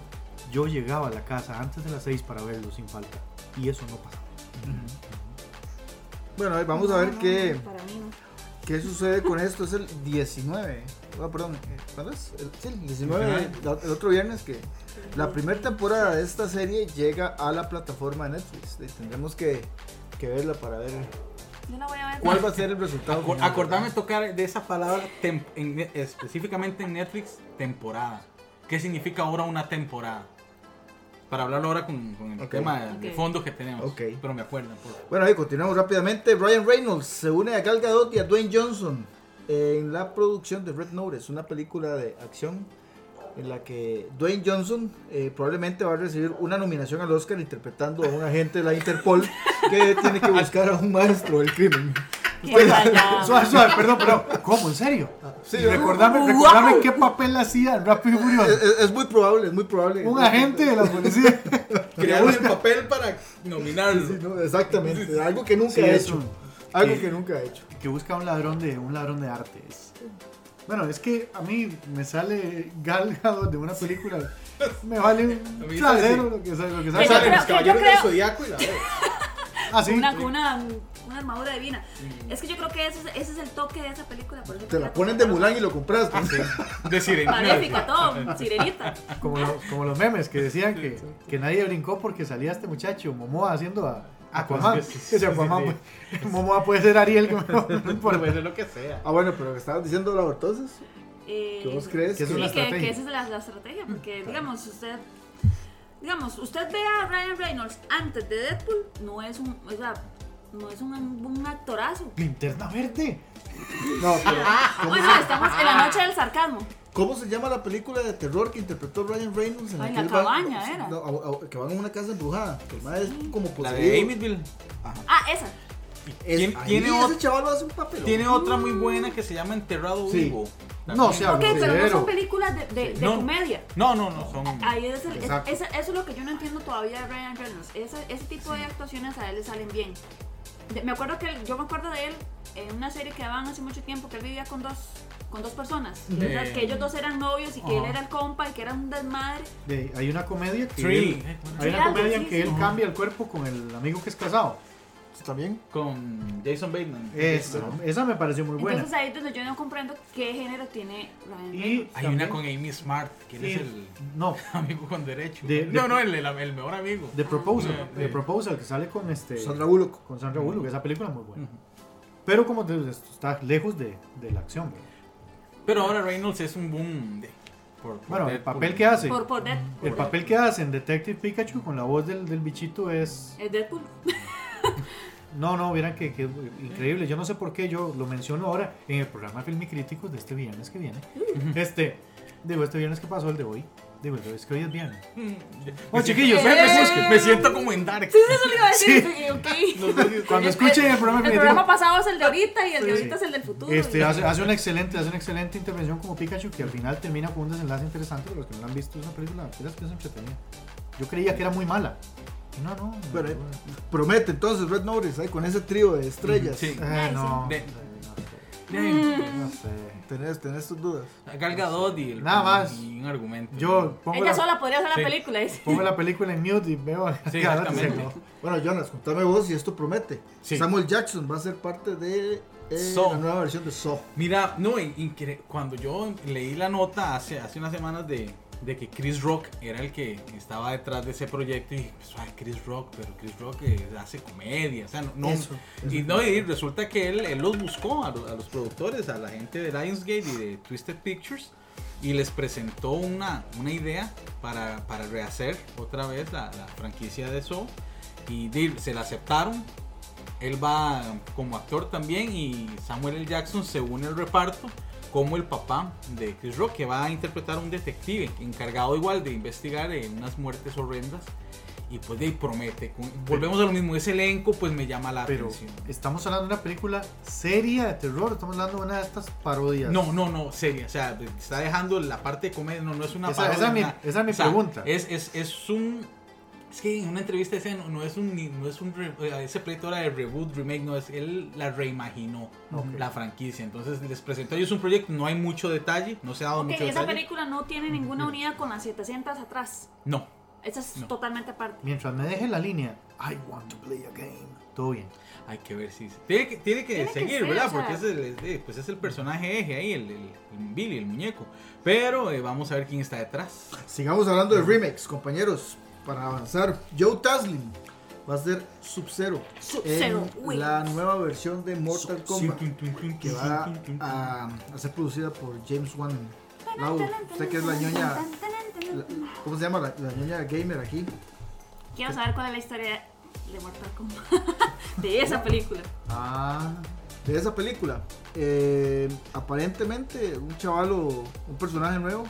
Yo llegaba a la casa antes de las 6 para verlo sin falta. Y eso no pasa. Bueno, ahí vamos a ver no, qué, no, para mí no. qué sucede con esto. Es el 19. Ah, perdón, eh, ¿cuándo es? El, sí, el 19, la- el otro viernes que la primera temporada de esta serie llega a la plataforma de Netflix. Tendremos que, que verla para ver Yo la voy a ver. cuál va a ser el resultado. Acor- final. Acordarme tocar de esa palabra tem- en específicamente en Netflix, temporada. ¿Qué significa ahora una temporada? Para hablarlo ahora con, con el Ok. tema de, de Ok. fondo que tenemos. Ok. Pero me acuerdo. por- Bueno, ahí continuamos rápidamente. Ryan Reynolds se une a Gal Gadot y a Dwayne Johnson en la producción de Red Notice, una película de acción en la que Dwayne Johnson eh, probablemente va a recibir una nominación al Oscar interpretando a un agente de la Interpol que tiene que buscar a un maestro del crimen. <laughs> Suave, suave, perdón, pero ¿cómo? ¿En serio? Sí, recordarme, ¡Wow! recordarme qué papel hacía en Rápido y Es, Furioso. es- es muy probable, es muy probable. Un agente de la policía. <laughs> Crearon el papel para nominarlo. Sí, no, exactamente, algo que nunca Sí, ha hecho. Algo sí. que nunca ha hecho. que busca un ladrón de un ladrón de arte. Es- Bueno, es que a mí me sale Gal Gadot de una película. Me vale un sale trasero lo que sea. Lo que sea. yo creo- los caballeros del zodiaco y la veo. <laughs> Ah, sí. una, una, una armadura divina. Es que yo creo que ese, es- ese es el toque de esa película. Por eso Te la ponen de Mulan y lo compras. De sirenita. Maléfica, todo, sirenita. Como, los, como los memes que decían que, que nadie brincó porque salía este muchacho Momoa haciendo a Pues, Aquaman. sí, sí, sí, Que Aquaman, sí. pues, Momoa puede ser Ariel, que no, no <laughs> importa. Puede ser lo que sea. Ah, bueno, pero estabas diciendo, Laura, entonces, Eh, ¿qué vos crees? que es Sí, una que, que esa es la, la estrategia, porque digamos, usted digamos, usted ve a Ryan Reynolds antes de Deadpool, no es un, o sea, no es un, un actorazo. Linterna verde. No, pero <laughs> O sea, estamos en la noche del sarcasmo. ¿Cómo se llama la película de terror que interpretó Ryan Reynolds? En Ay, la él va- cabaña era. no, a- a- que van a una casa embrujada. Que el mae es como La de Amityville. Ah, esa. Es- Tiene- ahí tiene ese chaval hace un papel. Tiene otra muy buena que se llama Enterrado Sí. Vivo. No, o sea, Ok, pero no son películas de, de, de No. comedia. No, no, no, son. Ahí es el- es- eso es lo que yo no entiendo todavía de Ryan Reynolds. Esa- ese tipo de actuaciones a él le salen bien. De- me acuerdo que él- yo me acuerdo de él en una serie que daban hace mucho tiempo que él vivía con dos con dos personas. Que, era- que ellos dos eran novios y que él Ajá. era el compa y que era un desmadre. De- hay una comedia que él- Eh, hay Sí, una comedia en que sí. él cambia el cuerpo con el amigo que es casado. ¿Está bien? Con Jason Bateman. Esa, esa me pareció muy buena. Entonces ahí es donde yo no comprendo qué género tiene Ryan Y Reynolds. Hay también- una con Amy Smart, que él y- es el No, <laughs> amigo con derecho. De- de- no, no, el, el, el mejor amigo. The Proposal. Ah, The sí. Proposal que sale con este Sandra Bullock. con Sandra Bullock. Esa película es muy buena. Ujú. Pero como te digo, está lejos de, de la acción. ¿verdad? Pero ahora Reynolds es un boom. De, por, por Bueno, el papel que hace, Por, por el papel que hace en Detective Pikachu con la voz del, del bichito es Es Deadpool. <laughs> No, no, vieran que, que increíble. Yo no sé por qué yo lo menciono ahora en el programa Filmicríticos de este viernes que viene. Este, digo, este viernes que pasó, el de hoy. Digo, hoy es que hoy es viernes. Mm, Oh, chiquillos, Eh. Me siento como en Dark. Sí, eso le iba a decir. sí, ok. Cuando escuchen el programa El programa pasado es el de ahorita y el de Sí. ahorita es el del futuro. este, y- hace, hace una excelente, hace una excelente intervención como Pikachu que al final termina con un desenlace interesante. Para los que no la han visto, es una película que es entretenida. Yo creía que era muy mala. No, no. Pero, eh, no, Promete entonces Red Notice ahí con ese trío de estrellas. Sí. Eh, no, sí. no De- sé, no sé. Tenés, tenés tus dudas. Gal Gadot y, el, Nada más. y un argumento. Yo pongo Ella la, sola podría hacer Sí. la película. dice. pongo la película en mute y veo a Sí, <laughs> y se exactamente. acabó. Bueno, Jonas, contame vos si esto promete. Sí. Samuel Jackson va a ser parte de eh, Saw. la nueva versión de Saw. Mira, no, cuando yo leí la nota hace, hace unas semanas de, de que Chris Rock era el que estaba detrás de ese proyecto y dije, pues, ay, Chris Rock, pero Chris Rock eh, hace comedia, o sea, no, no- Eso, y no, y resulta que él, él los buscó a los, a los productores, a la gente de Lionsgate y de Twisted Pictures y les presentó una, una idea para, para rehacer otra vez la, la franquicia de Saw y di- se la aceptaron. Él va como actor también y Samuel L. Jackson se une al reparto como el papá de Chris Rock que va a interpretar a un detective encargado igual de investigar eh, unas muertes horrendas y pues de ahí promete. Volvemos a lo mismo, ese elenco pues me llama la Pero atención. estamos hablando de una película seria de terror, estamos hablando de una de estas parodias. No, no, no, seria. O sea, está dejando la parte de comedia. No, no es una Esa- parodia, esa es mi- nada. esa es mi O sea, pregunta. Es, es, es un. Es que en una entrevista decía, no, es un, no es un, eh, ese pleito era de reboot, remake, no, es, él la reimaginó, la franquicia. Entonces les presentó ellos un proyecto, no hay mucho detalle, no se ha dado Ok, mucho esa detalle. película no tiene ninguna unidad con las 700 atrás. No, Esa es No. totalmente aparte. Mientras me deje la línea, I want to play a game. Todo bien. hay que ver si... Tiene que, tiene que Tiene que seguir, ser, ¿verdad? o sea- Porque es el, eh, pues es el personaje eje ahí, el, el- el Billy, el muñeco. Pero eh, vamos a ver quién está detrás. Sigamos hablando de remakes, compañeros. Para avanzar, Joe Taslim va a ser Sub-Zero Sub-Zero, la nueva versión de Mortal Kombat que Que va a, a ser producida por James Wan. Lau, usted que es la ñoña, la- ¿cómo se llama? La, la ñoña gamer aquí. Quiero saber cuál es la historia de Mortal Kombat. <laughs> de esa película. Ah, de esa película. Eh, aparentemente, un chavalo, un personaje nuevo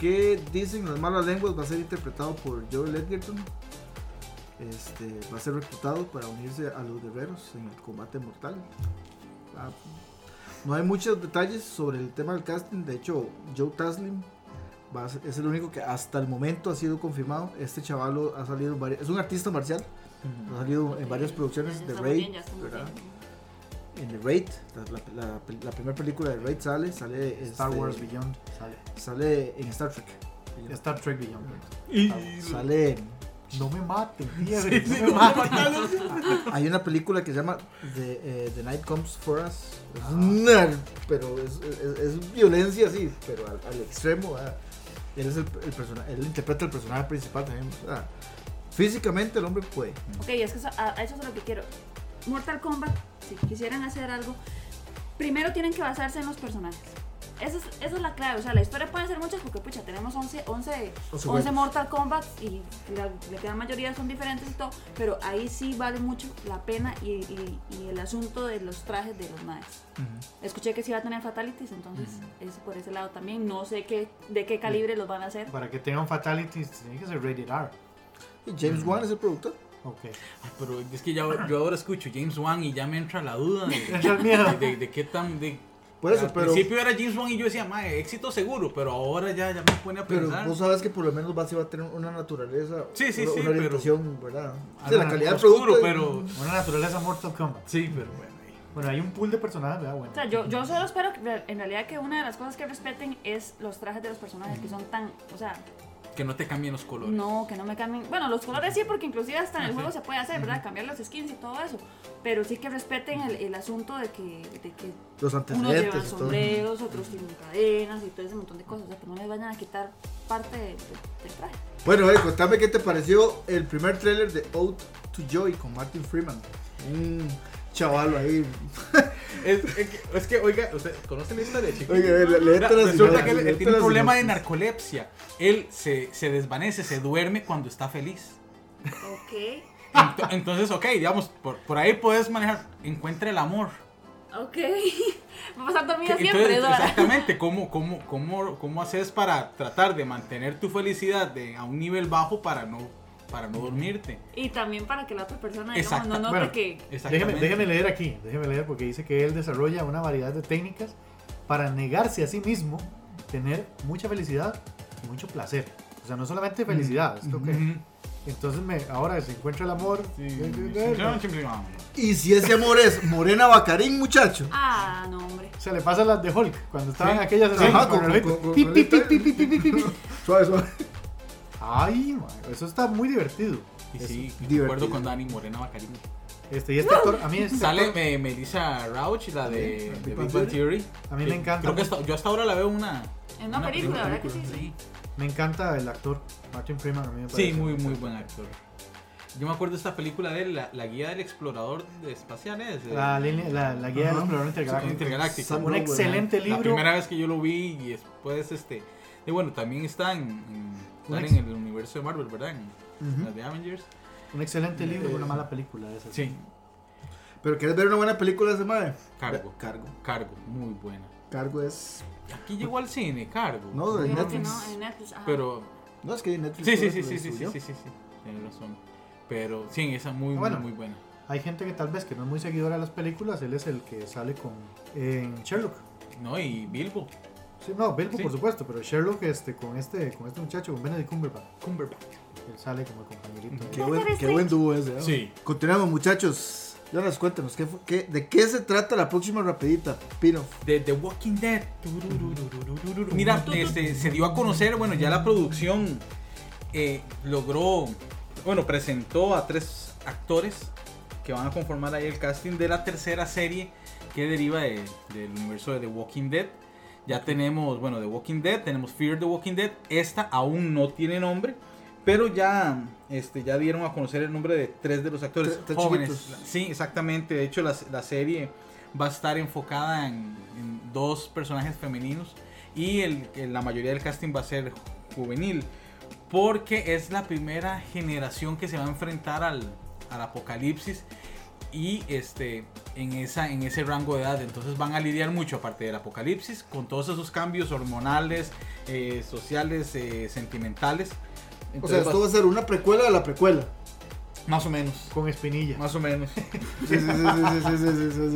que dicen las malas lenguas va a ser interpretado por Joel Edgerton. Este, va a ser reclutado para unirse a los guerreros en el combate mortal. Ah, no hay muchos detalles sobre el tema del casting. De hecho, Joe Taslim va a ser- es el único que hasta el momento ha sido confirmado. Este chavalo ha salido, en vari- es un artista marcial. Ha salido en varias producciones de bien. En The Raid, la, la- la- la primera película de Raid sale, sale Star este, Wars Beyond sale. sale en Star Trek. Star Trek Beyond. Y... Sale, No me maten, <laughs> Sí, sí, no me no, maten. hay una película que se llama The, eh, The Night Comes For Us. Es Ah. una- pero es, es- es violencia así, pero al, al extremo. ¿verdad? Él es el, el persona- él interpreta el personaje principal también. físicamente el hombre puede. Ok, es que eso- a, a eso es lo que quiero. Mortal Kombat, si quisieran hacer algo, primero tienen que basarse en los personajes. Esa es, esa es la clave. O sea, la historia puede ser muchas porque, pucha, tenemos 11, 11, 11 11 juegos. Mortal Kombat y la, la gran mayoría son diferentes y todo. Pero ahí sí vale mucho la pena y, y- y el asunto de los trajes de los maes. Escuché que sí va a tener fatalities, entonces es por ese lado también. No sé qué, de qué calibre los van a hacer. Para que tengan fatalities, tiene que ser rated R. Y James Wan es el productor. Ok. Ay, pero es que ya, yo ahora escucho James Wan y ya me entra la duda de, <laughs> de, de- de qué tan... De, Por eso, al pero, principio era James Wan y yo decía, mae, éxito seguro, pero ahora ya, ya me pone a pero pensar. vos sabes que por lo menos va, sí va a tener una naturaleza, Sí, sí, una, sí, una pero- orientación, ¿verdad? Ah, Sí, la calidad del producto. pero... Una naturaleza Mortal Kombat. Sí, pero bueno. Bueno, hay un pool de personajes, ¿verdad? Bueno. O sea, yo, yo solo espero que en realidad que una de las cosas que respeten es los trajes de los personajes que son tan, o sea, Que no te cambien los colores. no, que no me cambien. Bueno, los colores sí, porque inclusive hasta en el Ah, juego sí. se puede hacer, ¿verdad? Cambiar los skins y todo eso. Pero sí que respeten el, el asunto de que, de que Los unos antecedentes. llevan y todo. sombreros, otros tienen cadenas y todo ese montón de cosas. O sea, que no les vayan a quitar parte de- de- del traje. Bueno, eh, contame qué te pareció el primer tráiler de Ode to Joy con Martin Freeman. Un chavalo ahí. <laughs> Es, es que, es que, oiga, ¿usted conoce la historia, chicos? Oiga, le- le- Mira, léete la Resulta que él, tiene un problema de narcolepsia. Él se, se desvanece, se duerme cuando está feliz. Ok, Ent- Entonces, ok, digamos, por, por ahí puedes manejar, encuentra el amor. ok. <laughs> Va a Que- siempre, Entonces, Dora. exactamente, <laughs> ¿cómo, cómo, cómo, ¿cómo haces para tratar de mantener tu felicidad de, a un nivel bajo para no, para no dormirte? Y también para que la otra persona, digamos, no note bueno, que... Déjeme, déjeme leer aquí, déjeme leer porque dice que él desarrolla una variedad de técnicas para negarse a sí mismo tener mucha felicidad y mucho placer. O sea, no solamente felicidad, esto que- Ujú. entonces me, ahora se encuentra el amor. Sí. Y si ese amor es Morena Bacarín, muchacho. Ah, no, hombre. Se le pasa las de Hulk cuando estaban Sí. aquellas. Suave, suave. Ay, man, eso está muy divertido. Y sí, divertido. acuerdo con Dani Morena Bacarín. Este, y este actor, a mí este Sale actor- Melissa Rauch, la de, Sí, de Big Bang Theory. A mí me encanta Creo que hasta- yo hasta ahora la veo una. En una película, ¿verdad que sí? Sí, me encanta el actor Martin Freeman. A mí me Sí, parece muy, muy excelente. buen actor. Yo me acuerdo de esta película de él, la, la guía del explorador de espaciales. eh, La, línea- la, la guía del explorador intergaláctico. Un excelente La libro. primera vez que yo lo vi y después, este. Y bueno, también está en, en, Ex- en el universo de Marvel, ¿verdad? En Ujú. las de Avengers. Un excelente libro y Eh, una mala película. Esa. Sí, Pero ¿quieres ver una buena película de ese madre? Cargo. Cargo. Cargo, muy buena. Cargo es. Aquí llegó al cine, Cargo. No, de Netflix. no, en Netflix. ajá. Pero No, es que hay Netflix. Sí, sí, sí, sí, sí, sí, sí, sí, sí, tienes razón. Pero sí, esa muy, Ah, bueno. muy, muy buena. Hay gente que tal vez que no es muy seguidora de las películas. Él es el que sale con en Sherlock. No, y Bilbo. Sí, no, Bilbo Sí. por supuesto, pero Sherlock este, con, este, con este muchacho, con Benedict Cumberbatch, Cumberbatch. él sale como el compañerito. Qué buen, qué buen dúo ese. ¿no? Sí. Continuamos, muchachos. Jonas, cuéntanos, ¿qué, qué- ¿de qué se trata la próxima rapidita? Pino. De The Walking Dead. Mira, este, se dio a conocer, bueno, ya la producción eh, logró, bueno, presentó a tres actores que van a conformar ahí el casting de la tercera serie que deriva de- del universo de The Walking Dead. Ya tenemos, bueno, The Walking Dead, tenemos Fear the Walking Dead. Esta aún no tiene nombre, pero ya, este, ya dieron a conocer el nombre de tres de los actores Tres- jóvenes. chiquitos. Sí, exactamente. De hecho, la, la serie va a estar enfocada en, en dos personajes femeninos y el, el- la mayoría del casting va a ser juvenil. Porque es la primera generación que se va a enfrentar al, al apocalipsis y este, en, esa, en ese rango de edad. Entonces van a lidiar mucho, aparte del apocalipsis, con todos esos cambios hormonales, eh, sociales, eh, sentimentales. Entonces, o sea, esto va a ser una precuela de la precuela. Más o menos. Con espinilla. Más o menos.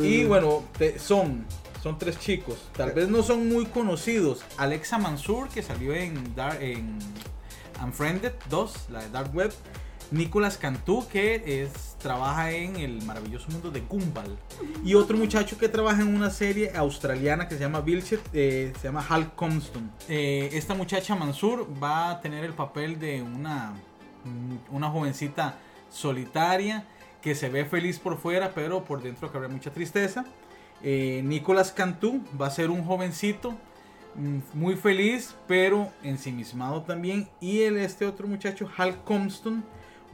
Y bueno, te, son, son tres chicos. Tal vez no son muy conocidos. Alexa Mansur, que salió en, Dark, en Unfriended 2, la de Dark Web. Nicolas Cantú que es trabaja en el maravilloso mundo de Gumball. Y otro muchacho que trabaja en una serie australiana que se llama Vilchet eh, se llama Hal Compton Eh, esta muchacha Mansur va a tener el papel de una una jovencita solitaria que se ve feliz por fuera pero por dentro que habrá mucha tristeza. Eh, Nicolas Cantú va a ser un jovencito mm, muy feliz, pero ensimismado también. Y el, este otro muchacho, Hal Compton,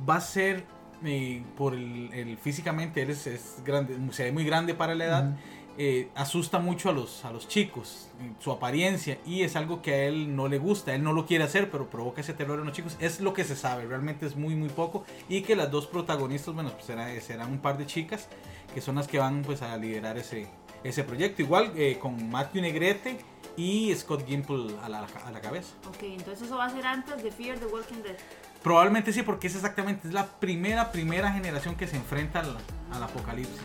va a ser, eh, por el, el- físicamente, él es, es grande, se ve muy grande para la edad. eh, asusta mucho a los, a los chicos, su apariencia, y es algo que a él no le gusta, él no lo quiere hacer, pero provoca ese terror en los chicos, es lo que se sabe, realmente es muy muy poco, y que las dos protagonistas, bueno, pues será- serán un par de chicas, que son las que van pues a liderar ese, ese proyecto, igual eh, con Matthew Negrete y Scott Gimple a la, a la cabeza. Ok, entonces eso va a ser antes de Fear the Walking Dead. Probablemente sí, porque es exactamente, es la primera, primera generación que se enfrenta al, al apocalipsis.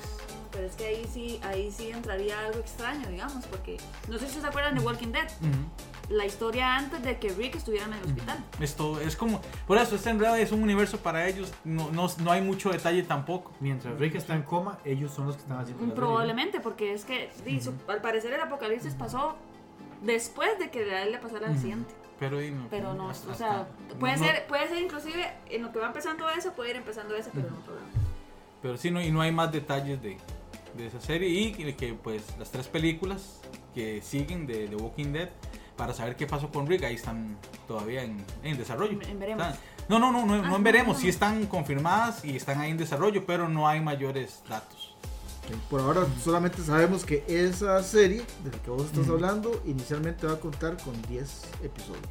Pero es que ahí sí, ahí sí entraría algo extraño, digamos, porque no sé si se acuerdan de Walking Dead, la historia antes de que Rick estuviera en el hospital. Esto es como, por eso, este en realidad es un universo para ellos, no, no, no hay mucho detalle tampoco. Mientras Rick está en coma, ellos son los que están haciendo la. Probablemente, porque es que al parecer el apocalipsis pasó después de que a él le pasara el accidente. Pero, no, Pero no, hasta- o sea, puede no- ser, puede ser inclusive en lo que va empezando eso, puede ir empezando ese, pero en otro lado. Pero sí, no, y no hay más detalles de, de esa serie. Y que, que, pues las tres películas que siguen de The Walking Dead para saber qué pasó con Rick, ahí están todavía en, en desarrollo. En- en veremos. Están- no, no, no, no, no Ah, en veremos. no. Sí están confirmadas y están ahí en desarrollo, pero no hay mayores datos. Por ahora solamente sabemos que esa serie de la que vos estás hablando inicialmente va a contar con 10 episodios.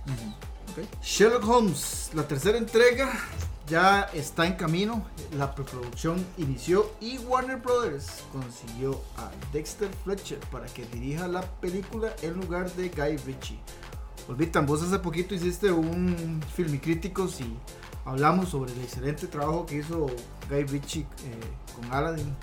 Sherlock Holmes, la tercera entrega ya está en camino. La preproducción inició y Warner Brothers consiguió a Dexter Fletcher para que dirija la película en lugar de Guy Ritchie. Olvitan, vos hace poquito hiciste un filmicríticos y hablamos sobre el excelente trabajo que hizo Guy Ritchie eh, con Aladdin.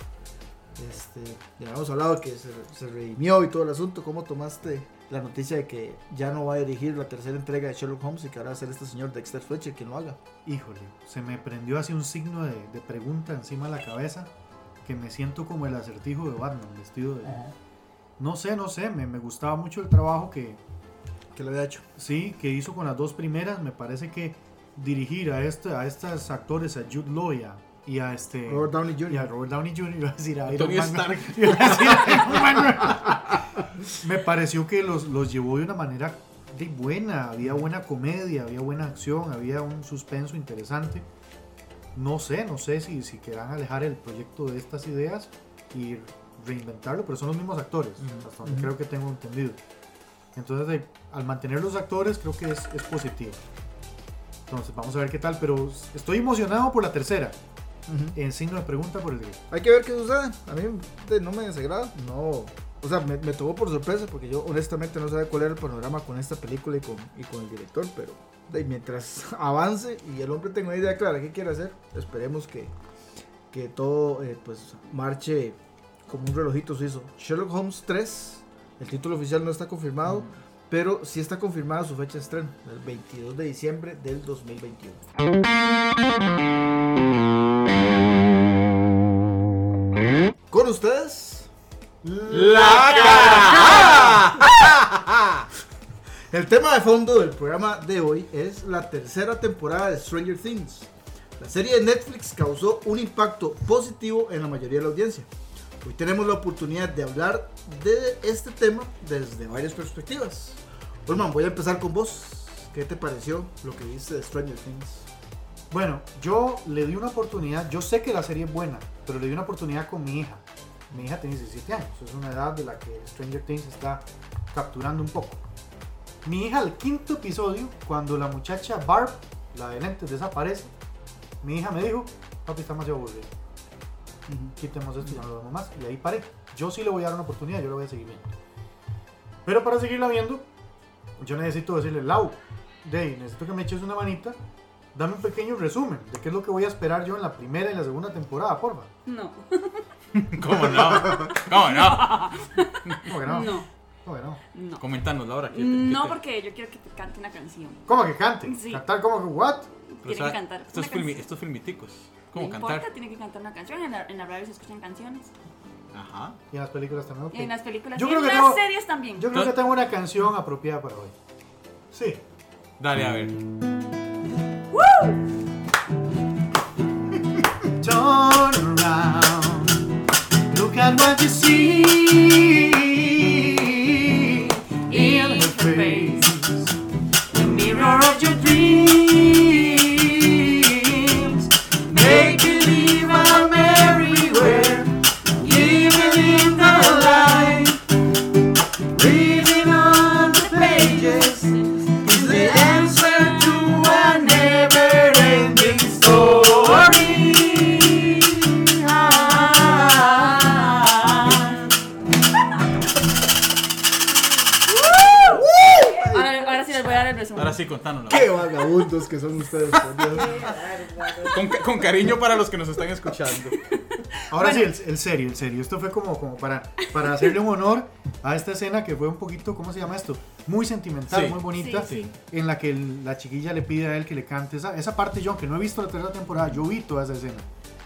Este, ya habíamos hablado que se, se redimió y todo el asunto. ¿Cómo tomaste la noticia de que ya no va a dirigir la tercera entrega de Sherlock Holmes y que ahora va a ser este señor Dexter Fletcher quien lo haga? Híjole, se me prendió así un signo de, de pregunta encima de la cabeza que me siento como el acertijo de Batman, vestido de... No sé, no sé, me, me gustaba mucho el trabajo que, Que lo había hecho. sí, que hizo con las dos primeras. Me parece que dirigir a, este, a estos actores, a Jude Law y a, y a este... Robert Downey y a Jr. Robert Downey Jr. iba a decir a Iron Man. Stark. <laughs> Iba a decir a Iron Man. Me pareció que los, los llevó de una manera de buena. Había buena comedia, había buena acción, había un suspenso interesante. No sé, no sé si, si querrán alejar el proyecto de estas ideas y reinventarlo, pero son los mismos actores, hasta donde creo que tengo entendido. Entonces, de- al mantener los actores, creo que es, es positivo. Entonces, vamos a ver qué tal, pero estoy emocionado por la tercera. En signo de pregunta por el gay. Hay que ver qué sucede. A mí no me desagrada. No. O sea, me, me tomó por sorpresa porque yo honestamente no sabía cuál era el panorama con esta película y con, y con el director. Pero de, mientras <laughs> avance y el hombre tenga una idea clara de qué quiere hacer, esperemos que, que todo eh, pues marche como un relojito suizo. Sherlock Holmes 3, el título oficial no está confirmado, pero sí está confirmada su fecha de estreno, el 22 de diciembre del 2021. Con ustedes, ¡La el tema de fondo del programa de hoy es la tercera temporada de Stranger Things. La serie de Netflix causó un impacto positivo en la mayoría de la audiencia. Hoy tenemos la oportunidad de hablar de este tema desde varias perspectivas. Ulman, voy a empezar con vos. ¿Qué te pareció lo que viste de Stranger Things? Bueno, yo le di una oportunidad. Yo sé que la serie es buena, pero le di una oportunidad con mi hija. Mi hija tiene 17 años. Es una edad de la que Stranger Things está capturando un poco. Mi hija, al quinto episodio, cuando la muchacha Barb, la de lentes, desaparece, mi hija me dijo: Papi, está demasiado aburrido. Quitemos esto y ya no lo vemos más. Y ahí paré. Yo sí le voy a dar una oportunidad, yo lo voy a seguir viendo. Pero para seguirla viendo, yo necesito decirle, Lau, Dey, necesito que me eches una manita. Dame un pequeño resumen de qué es lo que voy a esperar yo en la primera y la segunda temporada, porfa. No. <laughs> <laughs> ¿Cómo no? ¿Cómo no? ¿Cómo que no? No. ¿Cómo que no? No. Coméntanos, Laura. ¿qué te- qué No, te- porque yo quiero que te cante una canción. ¿Cómo que cante? Sí. ¿Cantar como que what? Pero, Tiene o sea, que cantar. Estos, una filmi- canción. estos filmiticos. No ¿Cómo importa, cantar? tiene que cantar una canción. En la, en la radio se escuchan canciones. Ajá. Y en las películas también, ok. Y en las películas Yo y creo en que las tengo- series también. Yo creo que tengo una canción apropiada para hoy. Sí. Dale, a ver. <laughs> Turn around. At what you see in her face. The mirror of your dreams. Con, ca- con cariño para los que nos están escuchando. Ahora sí, el, el serio, el serio. Esto fue como, como para, para hacerle un honor a esta escena que fue un poquito, ¿cómo se llama esto? Muy sentimental, Sí. muy bonita. Sí, En la que el- la chiquilla le pide a él que le cante. Esa, esa parte yo, aunque no he visto la tercera temporada, yo vi toda esa escena.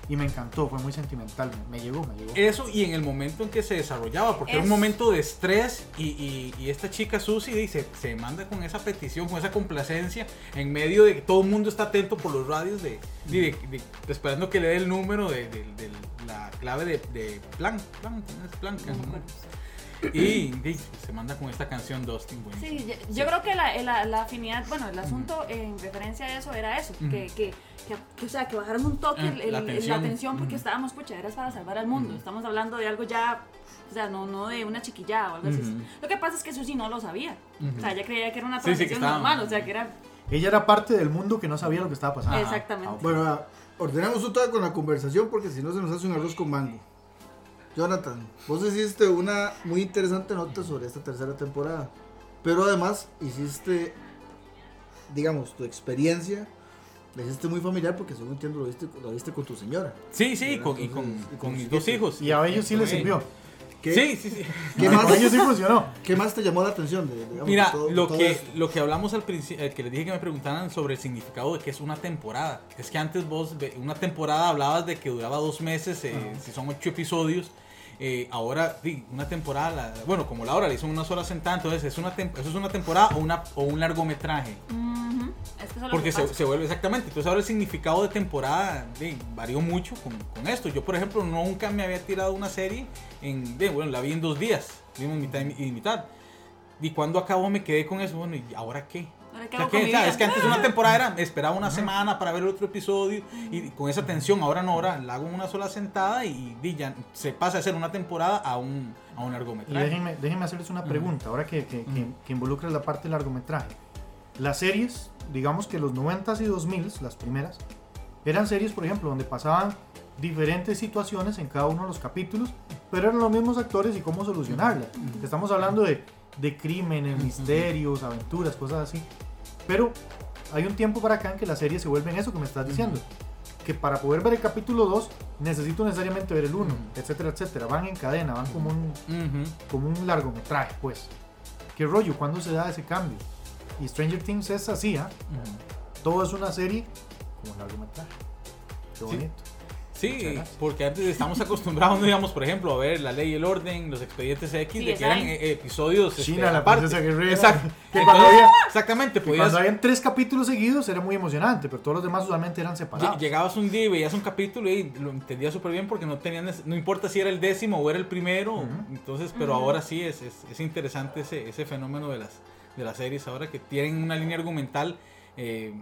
Y me encantó, fue muy sentimental. Me, me llegó, me llegó. Eso y en el momento en que se desarrollaba, porque era un Es- momento de estrés y, y- y esta chica Susie dice, se manda con esa petición, con esa complacencia, en medio de que todo el mundo está atento por los radios, de, de- de- de- esperando que le dé el número de, de- de la clave de, de plan, plan, ¿cómo es? plan, No me acuerdo. <laughs> y, se manda con esta canción Dustin, buenísimo. Sí, yo, yo creo que la, la, la afinidad, bueno, el asunto en referencia a eso era eso, Ujú. que, que, que, que, o sea, que bajaron un toque Ah, el- el- la el- la tensión. tensión, porque Ujú. estábamos, pucha, eras para salvar al mundo, Ujú. estamos hablando de algo ya, o sea, no, no de una chiquillada o algo así. Lo que pasa es que Susi no lo sabía, o sea, ella creía que era una Sí, sí, que transición estaba- normal, o sea, que era Ella era parte del mundo que no sabía lo que estaba pasando. Ajá. exactamente. Bueno, ah, ordenamos un toque con la conversación porque si no se nos hace un arroz con mango. Jonathan, vos hiciste una muy interesante nota sobre esta tercera temporada, pero además hiciste, digamos, tu experiencia, la hiciste muy familiar porque según entiendo lo viste, lo viste con tu señora. Sí, sí, con, y con, y con con mis dos hijos. Y a ellos sí les sirvió. ¿Qué, Sí, sí, sí. ¿qué A más, ellos sí funcionó. ¿Qué más te llamó la atención? de- digamos, Mira, todo- lo, todo que, esto? lo que hablamos al principio, que les dije que me preguntaran sobre el significado de que es una temporada. Es que antes vos, una temporada hablabas de que duraba dos meses, eh, si son ocho episodios. Eh, ahora, una temporada, bueno, como la hora le hizo una sola sentada, entonces es una eso es una temporada o, una, o un largometraje. Es que Porque que se, vuelve exactamente. Entonces ahora el significado de temporada de, varió mucho con, con esto. Yo, por ejemplo, nunca me había tirado una serie en, de, bueno, la vi en dos días, vimos mitad y mitad. Y cuando acabó me quedé con eso, bueno, ¿y ahora qué? Es que antes una temporada era, esperaba una semana para ver el otro episodio y con esa tensión, ahora no, ahora la hago en una sola sentada y, y ya se pasa a ser una temporada a un, a un Y largometraje. déjenme, déjenme hacerles una pregunta, ahora que, que, que- que involucra la parte del largometraje. Las series, digamos que los 90s y 2000s, las primeras, eran series, por ejemplo, donde pasaban diferentes situaciones en cada uno de los capítulos, pero eran los mismos actores y cómo solucionarlas. Estamos hablando de, de crímenes, misterios, aventuras, cosas así. Pero hay un tiempo para acá en que las series se vuelven eso que me estás diciendo. Que para poder ver el capítulo 2 necesito necesariamente ver el 1, Ujú. etcétera, etcétera. Van en cadena, van como un, como un largometraje, pues. ¿Qué rollo? ¿Cuándo se da ese cambio? Y Stranger Things es así, ¿ah? Todo es una serie como un largometraje. Qué bonito. Sí, Gracias. porque antes estamos acostumbrados, no digamos, por ejemplo, a ver La Ley y el Orden, Los Expedientes X, Sí, de que eran eh, episodios este, China, la aparte. princesa guerrera. Había- exactamente, Que podías cuando habían tres capítulos seguidos era muy emocionante, pero todos los demás usualmente eran Lle- separados. Llegabas un día y veías un capítulo y lo entendías súper bien porque no tenían, no importa si era el décimo o era el primero, entonces, pero ahora sí es, es, es interesante ese, ese fenómeno de las, de las series ahora que tienen una línea argumental. eh,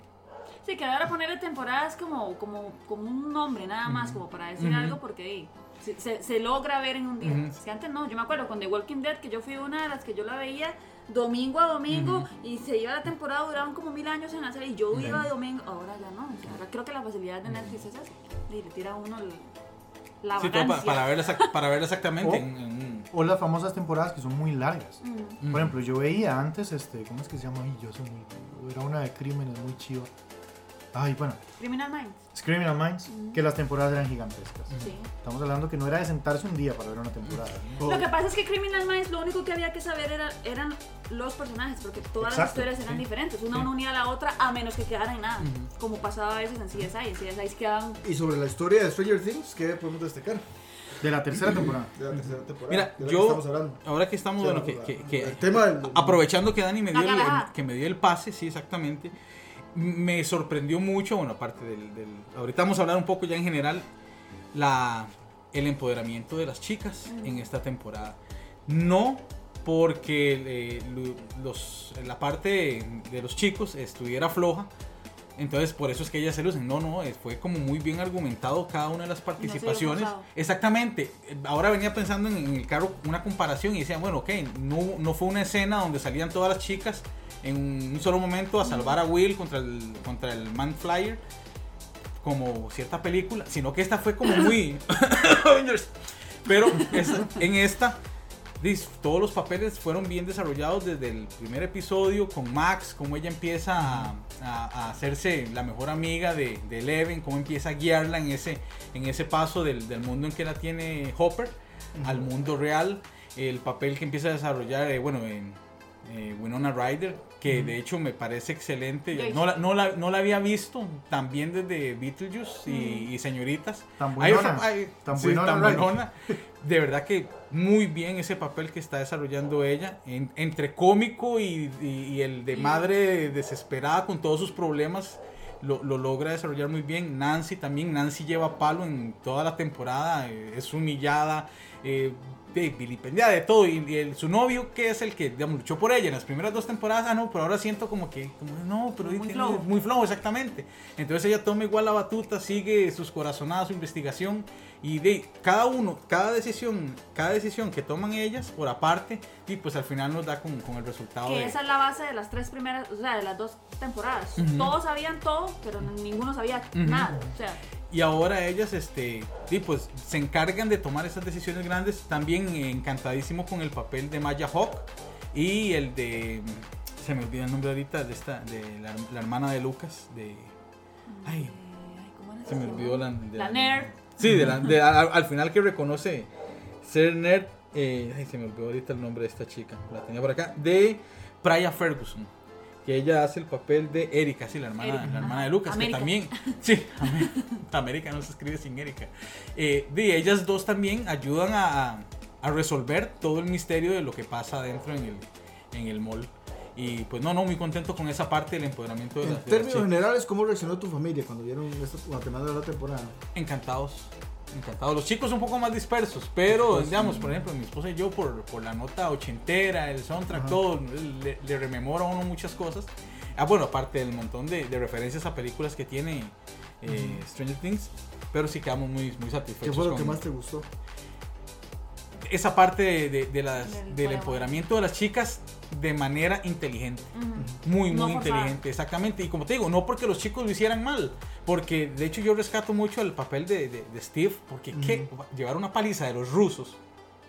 Sí, que ahora ponerle temporadas como, como, como un nombre nada más, como para decir algo, porque se, se- se logra ver en un día. Es que antes no, yo me acuerdo con The Walking Dead, que yo fui una de las que yo la veía domingo a domingo y se iba la temporada, duraban como mil años en la serie y yo iba domingo, ahora ya no, o sea, ahora creo que la facilidad de Netflix es eso, y le tira a uno el- la sí, todo pa- vagancia. para, verlo exact- para verlo exactamente O- en- en un- O las famosas temporadas que son muy largas. Mm. Por ejemplo, yo veía antes, este, ¿cómo es que se llama? Yo soy muy- Era una de crímenes muy chiva. Ay, bueno, Criminal Minds. es Criminal Minds, Ujú. que las temporadas eran gigantescas. Sí. Estamos hablando que no era de sentarse un día para ver una temporada. ¿no? Oh, Lo que pasa es que Criminal Minds lo único que había que saber era, eran los personajes, porque todas las Exacto, historias eran sí. diferentes. Una Sí. no unía a la otra a menos que quedara en nada, como pasaba a veces en CSI. En CSI quedaban... Y sobre la historia de Stranger Things, ¿qué podemos destacar? De la tercera temporada. De la tercera temporada. Mira, que yo, estamos hablando. ahora que estamos, Sí, bueno, que, que- que- el tema del- aprovechando que Dani me dio, el, galajada. que me dio el pase, sí, exactamente, me sorprendió mucho, bueno, aparte del, del- ahorita vamos a hablar un poco ya en general, la, el empoderamiento de las chicas en esta temporada. No porque eh, los, la parte de los chicos estuviera floja, entonces por eso es que ellas se lucen. No, no, eh, fue como muy bien argumentado cada una de las participaciones. Exactamente. Eh, Ahora venía pensando en, en el carro una comparación y decía, bueno, ok, no, no fue una escena donde salían todas las chicas en un solo momento a salvar a Will contra el, contra el Man Flyer, como cierta película, sino que esta fue como muy... <coughs> Avengers. Pero esa- en esta, todos los papeles fueron bien desarrollados desde el primer episodio con Max, cómo ella empieza a, a- a hacerse la mejor amiga de, de Eleven, cómo empieza a guiarla en ese, en ese paso del, del mundo en que la tiene Hopper al mundo real, el papel que empieza a desarrollar, eh, bueno, en eh, Winona Ryder, que de hecho me parece excelente. No la, no, la, no la había visto también desde Beetlejuice y, y Señoritas. Tan buenona. hay- tan sí, buenona tan buenona. De verdad que muy bien ese papel que está desarrollando ella, en- entre cómico y, y- y el de madre desesperada con todos sus problemas, lo, lo logra desarrollar muy bien. Nancy también, Nancy lleva palo en toda la temporada, eh, es humillada, eh, de vilipendiada de todo. Y, el- su novio, que es el que digamos, luchó por ella en las primeras dos temporadas, ah, no, pero ahora siento como que, como, no, pero Muy flojo. muy flojo, exactamente. Entonces ella toma igual la batuta, sigue sus corazonadas, su investigación y de cada uno, cada decisión, cada decisión que toman ellas por aparte, y pues al final nos da con, con el resultado Que de... esa es la base de las tres primeras, o sea, de las dos temporadas. Ujú. Todos sabían todo, pero ninguno sabía Ujú. nada. O sea, Y ahora ellas, este, sí, pues se encargan de tomar esas decisiones grandes. También encantadísimo con el papel de Maya Hawk y el de, se me olvida el nombre ahorita de esta, de la, la hermana de Lucas, de, ay, eh, ay, ¿cómo era se me olvidó la, de La nerd. Sí, de la- de- al, al final que reconoce ser nerd. eh, ay, se me olvidó ahorita el nombre de esta chica. La tenía por acá. De Praya Ferguson. Que ella hace el papel de Erika, sí, la hermana, Erika, la hermana ajá. de Lucas. América. Que también. <laughs> Sí, Amé- <laughs> América no se escribe sin Erika. Eh, de ellas dos también ayudan a, a- resolver todo el misterio de lo que pasa adentro en el, en el mall. Y pues no, no, muy contento con esa parte del empoderamiento de, En las- de las términos generales, ¿cómo reaccionó tu familia cuando vieron esta Guatemala de la temporada? Encantados. Encantados. Los chicos un poco más dispersos, pero digamos, por ejemplo, mi esposa y yo por, por la nota ochentera, el soundtrack, Ajá. todo, le, le rememora a uno muchas cosas. Ah, bueno, aparte del montón de, de referencias a películas que tiene eh, Stranger Things, pero sí quedamos muy, muy satisfechos. ¿Qué fue lo que con más te gustó? Esa parte de, de- de las- Del empoderamiento de las chicas de manera inteligente. Ujú. Muy, No muy forzada. inteligente, exactamente. Y como te digo, no porque los chicos lo hicieran mal, porque de hecho yo rescato mucho el papel de, de- de Steve, porque ¿qué? llevar una paliza de los rusos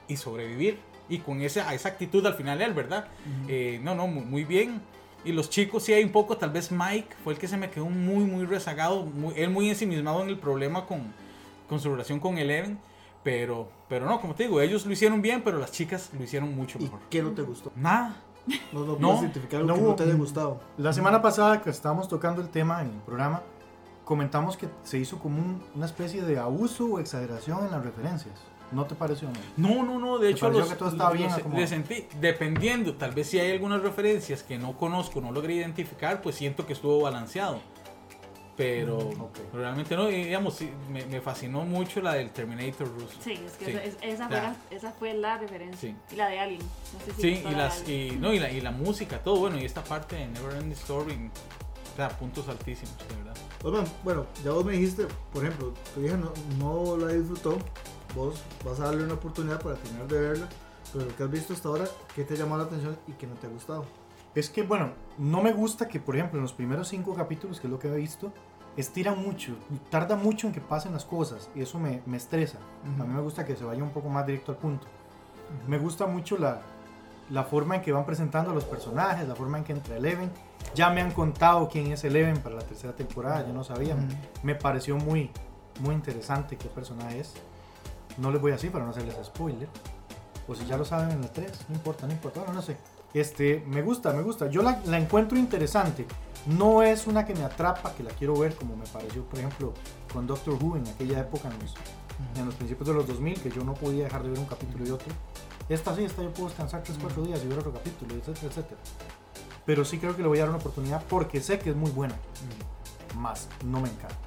y sobrevivir, y con esa, esa actitud al final él, ¿verdad? Eh, no, no, muy, muy bien. Y los chicos sí hay un poco, tal vez Mike fue el que se me quedó muy, muy rezagado, muy- él muy ensimismado en el problema con, con su relación con Eleven. Pero, pero no, como te digo, ellos lo hicieron bien, pero las chicas lo hicieron mucho ¿Y mejor. qué no te gustó? Nada, No, no, No, puedes identificar algo no que no te haya gustado. La semana pasada que estábamos tocando el tema en el programa, comentamos que se hizo como un- una especie de abuso o exageración en las referencias. ¿No te pareció? no? No, no, no, de ¿Te hecho pareció los, que todo estaba bien le sentí, dependiendo, tal vez si hay algunas referencias que no conozco, no logré identificar, pues siento que estuvo balanceado. Pero Mm, ok. realmente no, digamos, sí, me, me fascinó mucho la del Terminator ruso. Sí, es que Sí. Esa, es- esa, fue la, esa fue la referencia. Sí. Y la de Alien. No sé si Sí, y, las, y, no, y, la, y la música, todo bueno, y esta parte de Never Ending Story, o sea, puntos altísimos, de verdad. Osman, bueno, ya vos me dijiste, por ejemplo, tu hija no, no la disfrutó, vos vas a darle una oportunidad para terminar de verla, pero lo que has visto hasta ahora, ¿qué te llamó la atención y qué no te ha gustado? Es que, bueno, no me gusta que, por ejemplo, en los primeros cinco capítulos, que es lo que he visto, estira mucho, tarda mucho en que pasen las cosas y eso me, me estresa. A mí me gusta que se vaya un poco más directo al punto. Me gusta mucho la, la forma en que van presentando a los personajes, la forma en que entra Eleven. Ya me han contado quién es Eleven para la tercera temporada, yo no sabía. Me pareció muy, muy interesante qué personaje es. No les voy a decir para no hacerles spoiler. O si ya lo saben en la 3, no importa, no importa, bueno, no sé. Este, me gusta, me gusta. Yo la, la encuentro interesante. No es una que me atrapa, que la quiero ver, como me pareció, por ejemplo, con Doctor Who en aquella época, en los, en los principios de los 2000, que yo no podía dejar de ver un capítulo y otro. Esta sí, esta yo puedo descansar 3-4 días y ver otro capítulo, etcétera, etcétera. Pero sí creo que le voy a dar una oportunidad porque sé que es muy buena. Más, no me encanta.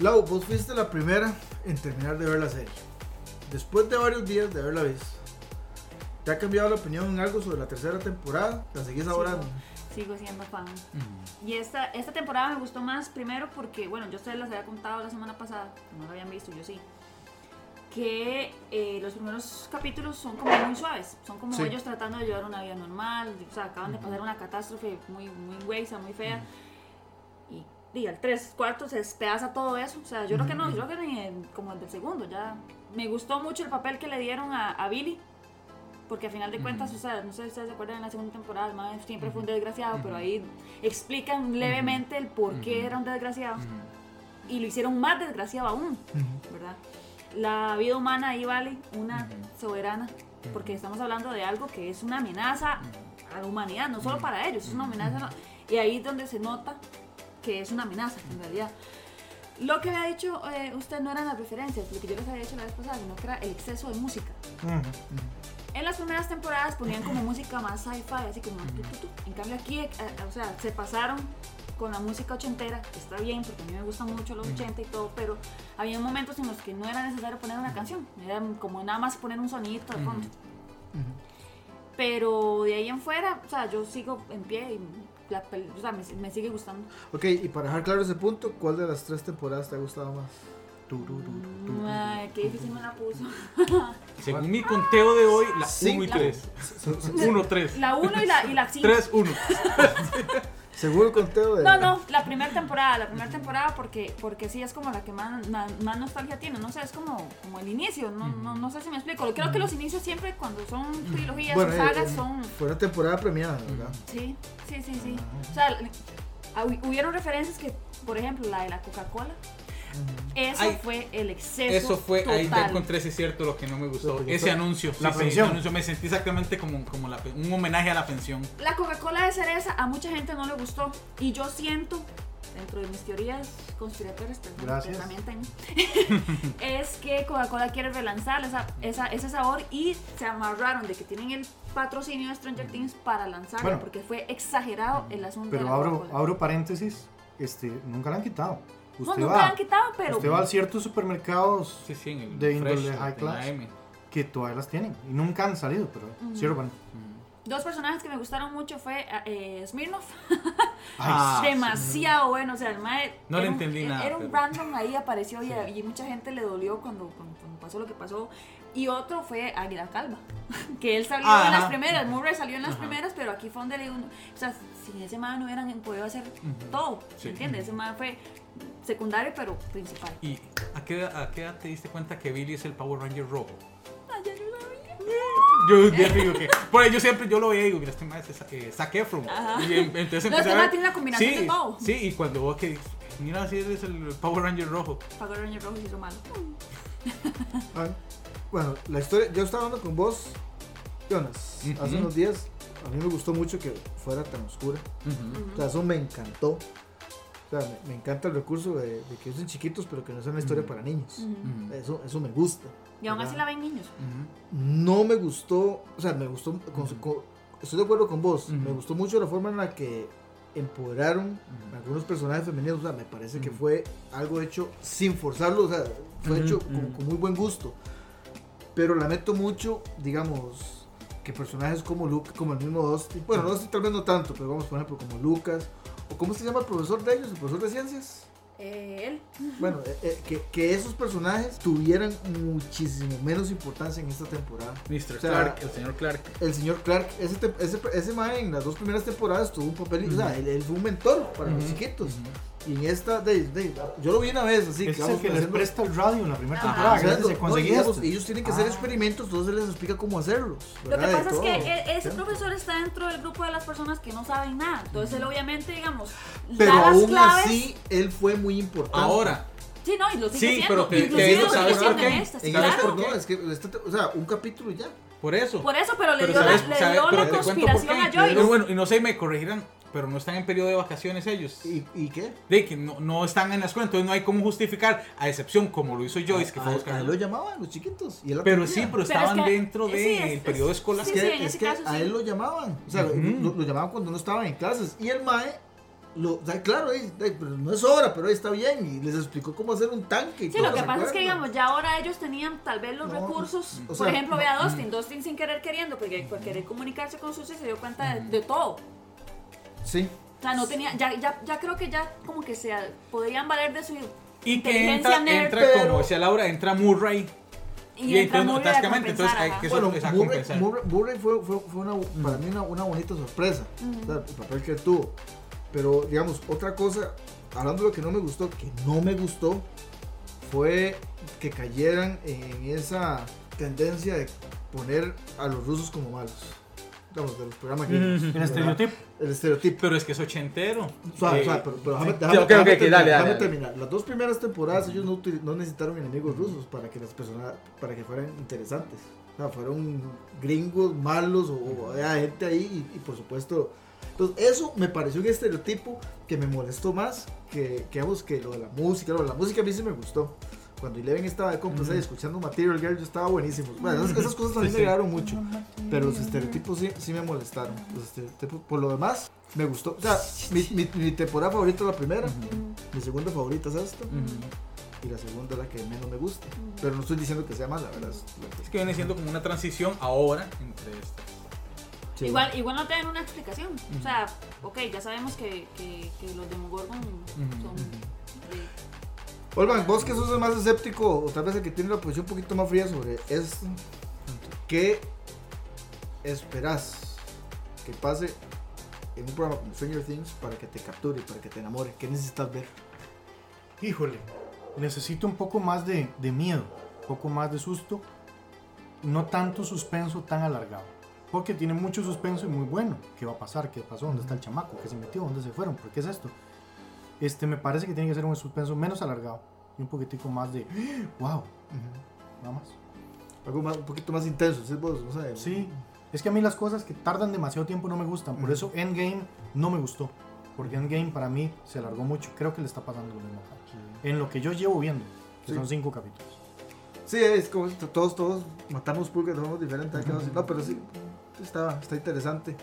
Lau, vos fuiste la primera en terminar de ver la serie. Después de varios días de haberla visto, ¿te ha cambiado la opinión en algo sobre la tercera temporada? ¿La seguís ahora? Sigo siendo fan. Y esta, esta temporada me gustó más, primero porque, bueno, yo ustedes les había contado la semana pasada, no lo habían visto, yo sí, que eh, los primeros capítulos son como muy suaves, son como Sí. ellos tratando de llevar una vida normal, o sea, acaban de pasar una catástrofe muy, muy huesa, muy fea, y, y al tres cuartos se despedaza todo eso, o sea, yo creo que no, yo creo que ni en- como el del segundo, ya me gustó mucho el papel que le dieron a, a Billy, porque a final de cuentas, o sea, no sé si ustedes se acuerdan en la segunda temporada, el siempre fue un desgraciado, pero ahí explican levemente el por qué era un desgraciado. Y lo hicieron más desgraciado aún, ¿verdad? La vida humana ahí vale una soberana, porque estamos hablando de algo que es una amenaza a la humanidad, no solo para ellos, es una amenaza, y ahí es donde se nota que es una amenaza, en realidad. Lo que había dicho eh, usted no eran las referencias, lo que yo les había dicho la vez pasada, sino que era el exceso de música. En las primeras temporadas ponían como música más sci-fi, así como tu, tu, tu. En cambio aquí, eh, eh, o sea, se pasaron con la música ochentera, que está bien porque a mí me gustan mucho los 80 y todo, pero había momentos en los que no era necesario poner una canción, era como nada más poner un sonidito de fondo. Pero de ahí en fuera, o sea, yo sigo en pie y la o sea, me, me sigue gustando. Ok, y para dejar claro ese punto, ¿cuál de las tres temporadas te ha gustado más? Ay, qué difícil me la puso. <laughs> Según mi conteo de hoy, la Sí. 1 y 3. 1, 3. La 1 y la, y la 5. 3, 1. Seguro el conteo de... No, no, la primera temporada, la primera temporada porque, porque sí es como la que más, más, más nostalgia tiene, no sé, es como, como el inicio, no, no, no sé si me explico. Creo que los inicios siempre cuando son trilogías Bueno, o eh, sagas eh, son... Fue una temporada premiada, ¿verdad? Sí, sí, sí, sí. O sea, ah, hu- hubieron referencias que, por ejemplo, la de la Coca-Cola, eso Ay, fue el exceso Eso fue, ahí ya total. encontré si es cierto lo que no me gustó. Ese fue anuncio. la sí, sí, pensión. ese anuncio me sentí exactamente como, como la un homenaje a la pensión. La Coca-Cola de cereza a mucha gente no le gustó y yo siento, dentro de mis teorías conspiratorias, también tengo, <laughs> es que Coca-Cola quiere relanzar esa, esa- ese sabor y se amarraron de que tienen el patrocinio de Stranger Things para lanzarlo Bueno. porque fue exagerado el asunto de Pero la abro, abro paréntesis, este, nunca la han quitado. No, Usted nunca va, la han quitado, pero usted va a ciertos supermercados Sí, sí, en el De índole high class. Que todavía las tienen y nunca han salido, pero cierro para- dos personajes que me gustaron mucho fue eh, Smirnoff, Ah, <laughs> demasiado bueno, o sea, el mae No le era un- entendí nada, Era un pero- random ahí apareció y, y mucha gente le dolió cuando, cuando- pasó lo que pasó. Y otro fue Águila Calva, <laughs> que él salió en las primeras, Murray salió en las Ajá. primeras, pero aquí fue donde le uno, o sea, sin ese man no hubieran podido hacer todo, Sí. ¿entiendes? Ese man fue secundario pero principal. ¿Y a qué, a qué edad te diste cuenta que Billy es el Power Ranger rojo? Yo digo que. Por ahí yo siempre yo lo veía y digo, mira, este man es eh, Zac Efron. Ajá. Y em- entonces No, empecé este a man ver- tiene una combinación sí, de todo. Sí, y cuando vos que mira, si eres el Power Ranger rojo. Power Ranger rojo hizo malo. <laughs> Bueno, la historia, yo estaba hablando con vos, Jonas, hace Ujú. unos días, a mí me gustó mucho que fuera tan oscura. O sea, eso me encantó. O sea, me, me encanta el recurso de, de que son chiquitos, pero que no sea una historia para niños. Ujú. Eso, eso me gusta. Y aún así la ven niños. No me gustó, o sea, me gustó, con su- con- estoy de acuerdo con vos, me gustó mucho la forma en la que empoderaron a algunos personajes femeninos, o sea, me parece que fue algo hecho sin forzarlo, o sea, fue hecho con, con muy buen gusto. Pero lamento mucho, digamos, que personajes como Luke, como el mismo Dusty, bueno, Dusty tal vez no tanto, pero vamos, por ejemplo, como Lucas, o cómo se llama el profesor de ellos, el profesor de ciencias. Eh, él. Bueno, eh, eh, que, que esos personajes tuvieran muchísimo menos importancia en esta temporada. Mr. O sea, Clark, el señor Clark. El señor Clark, ese, te- ese, ese man en las dos primeras temporadas tuvo un papel, o sea, él, él fue un mentor para los chiquitos. ujú. Y en esta, de, de- yo lo vi una vez, así Ese es el que les haciendo- presta el radio en la primera temporada. que se conseguía digamos, esto. ellos tienen que hacer Ah. experimentos, entonces les explica cómo hacerlos. Lo que pasa es todo. que e- ese Sí. profesor está dentro del grupo de las personas que no saben nada. Entonces él obviamente, digamos, Pero da las aún claves. así, él fue muy importante. Ahora, Sí, no, y lo sigue Sí, siendo. pero que- que Inclusive eso lo sigue sabes siendo por en esta, sí, En ¿Sabes claro. esta- por qué? no, es que este te- o sea, un capítulo y ya. por eso. Por eso, pero le dio, la, le dio la conspiración a. Joyce. Pero bueno, y no sé, me corregirán, pero no están en periodo de vacaciones ellos. ¿Y, y qué? De que no, no están en la escuela, entonces no hay cómo justificar, a excepción como lo hizo Joyce, que fue a a, buscar. a él lo llamaban los chiquitos. Y él Pero sí, pero Pero es estaban que- dentro sí, del es- es- periodo escolar. Es Sí, que, sí, en es ese que caso a sí. él lo llamaban. O sea, Ujú. lo, lo llamaban cuando no estaba en clases. Y el MAE, lo, o sea, claro, ahí- ahí, pero no es hora, pero ahí está bien. Y les explicó cómo hacer un tanque. Y Sí, lo que ¿se pasa es que, digamos, ya ahora ellos tenían tal vez los No, recursos. o Por sea, ejemplo, ve a no, Dustin. Dustin sin querer queriendo, porque por querer comunicarse con Susie se dio cuenta de, de todo. Sí. O sea, no tenía, ya, ya, ya creo que ya como que se podrían valer de su Y que entra, nerd entra pero- como decía Laura, entra Murray. y, y entra entonces, básicamente, entonces, hay que- Eso Bueno, Murray, compensar. Murray- Murray fue, fue, fue una, para mí una, una bonita sorpresa. o sea, el papel que tuvo. Pero, digamos, otra cosa, hablando de lo que no me gustó, que no me gustó, fue que cayeran en esa tendencia de poner a los rusos como malos. Digamos, de los programas que. El estereotipo. El estereotipo. Pero es que es ochentero. Suave, Eh, suave, pero, pero déjame, déjame- terminar, dale, déjame dale, dale. terminar. Las dos primeras temporadas ellos no, no necesitaron enemigos rusos para que las personas para que fueran interesantes. O sea, fueron gringos malos o, o había gente ahí y, y por supuesto. Entonces, eso me pareció un estereotipo que me molestó más que, que, digamos, que lo de la música. Lo de la música a mí sí me gustó. Cuando Eleven estaba de compras ahí escuchando Material Girl, yo estaba buenísimo. Bueno, esas, esas cosas también Sí, me sí. agradaron mucho. Pero los estereotipos sí, sí me molestaron. Los estereotipos, por lo demás, me gustó. O sea, mi, mi, mi temporada favorita es la primera. Mi segunda favorita es esta. Y la segunda es la que menos me gusta. Pero no estoy diciendo que sea mala, ¿verdad? Es la que- Es que viene siendo como una transición ahora entre estas. sí. Igual, igual no tienen una explicación. O sea, ok, ya sabemos que, que, que los Demogorgon son. de- Olvan, vos que sos el más escéptico, o tal vez el que tiene la posición un poquito más fría sobre esto, ¿qué esperás que pase en un programa como Stranger Things para que te capture, para que te enamore? ¿Qué necesitas ver? Híjole, necesito un poco más de, de miedo, un poco más de susto, no tanto suspenso tan alargado. Porque tiene mucho suspenso y muy bueno. ¿Qué va a pasar? ¿Qué pasó? ¿Dónde está el chamaco? ¿Qué se metió? ¿Dónde se fueron? ¿Por qué es esto? Este, me parece que tiene que ser un suspenso menos alargado y un poquitico más de wow, nada más. Algo más, un poquito más intenso, ¿sí? Vos, sé. Sí, es que a mí las cosas que tardan demasiado tiempo no me gustan. Por eso Endgame no me gustó. Porque Endgame para mí se alargó mucho. Creo que le está pasando lo mismo acá. En lo que yo llevo viendo, que Sí. son cinco capítulos. Sí, es como todos, todos matamos pulgas formas diferentes. No, pero sí, está, está interesante.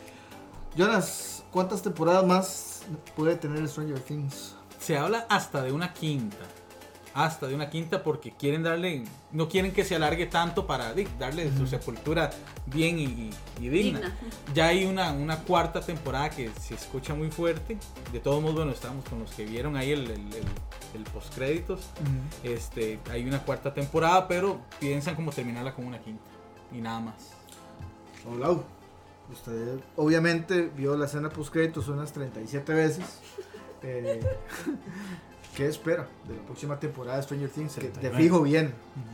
Jonas, ¿cuántas temporadas más puede tener Stranger Things? Se habla hasta de una quinta. Hasta de una quinta porque quieren darle. No quieren que se alargue tanto para darle su sepultura bien y, y- y digna. Digna. Ya hay una, una cuarta temporada que se escucha muy fuerte. De todos modos, bueno, estamos con los que vieron ahí el, el, el, el postcréditos. Este, hay una cuarta temporada, pero piensan como terminarla con una quinta. Y nada más. Hola. Usted obviamente vio la escena post créditos unas 37 veces. Eh, <laughs> ¿Qué espera de la próxima temporada de Stranger Things? Que de 39. fijo bien.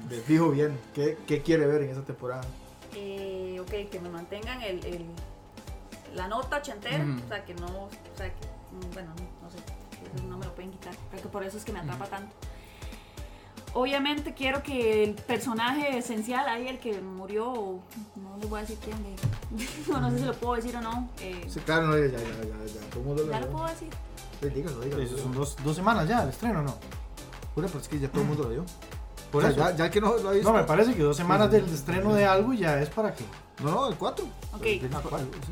De fijo bien. ¿Qué, qué quiere ver en esa temporada? Eh, ok, que me mantengan el, el- la nota ochentera. Ujú. O sea, que no. O sea, que. mm, Bueno, no, no sé. No me lo pueden quitar. Creo que por eso es que me atrapa tanto. Obviamente quiero que el personaje esencial, ahí el que murió, o no les voy a decir quién, eh, <laughs> no, no sé si lo puedo decir o no. eh, Sí, claro, no, ya, ya, ya, ya, todo el mundo ya lo lo vio. puedo decir. Sí, dígalo, dígalo. Eso son dos, dos semanas ya, el estreno, ¿no? Jura, pero es que ya todo el mundo lo vio. Por O sea, eso. Ya, ya que no lo ha visto. No, me parece que dos semanas del estreno de algo ya es para que. No, no, el 4. Ok.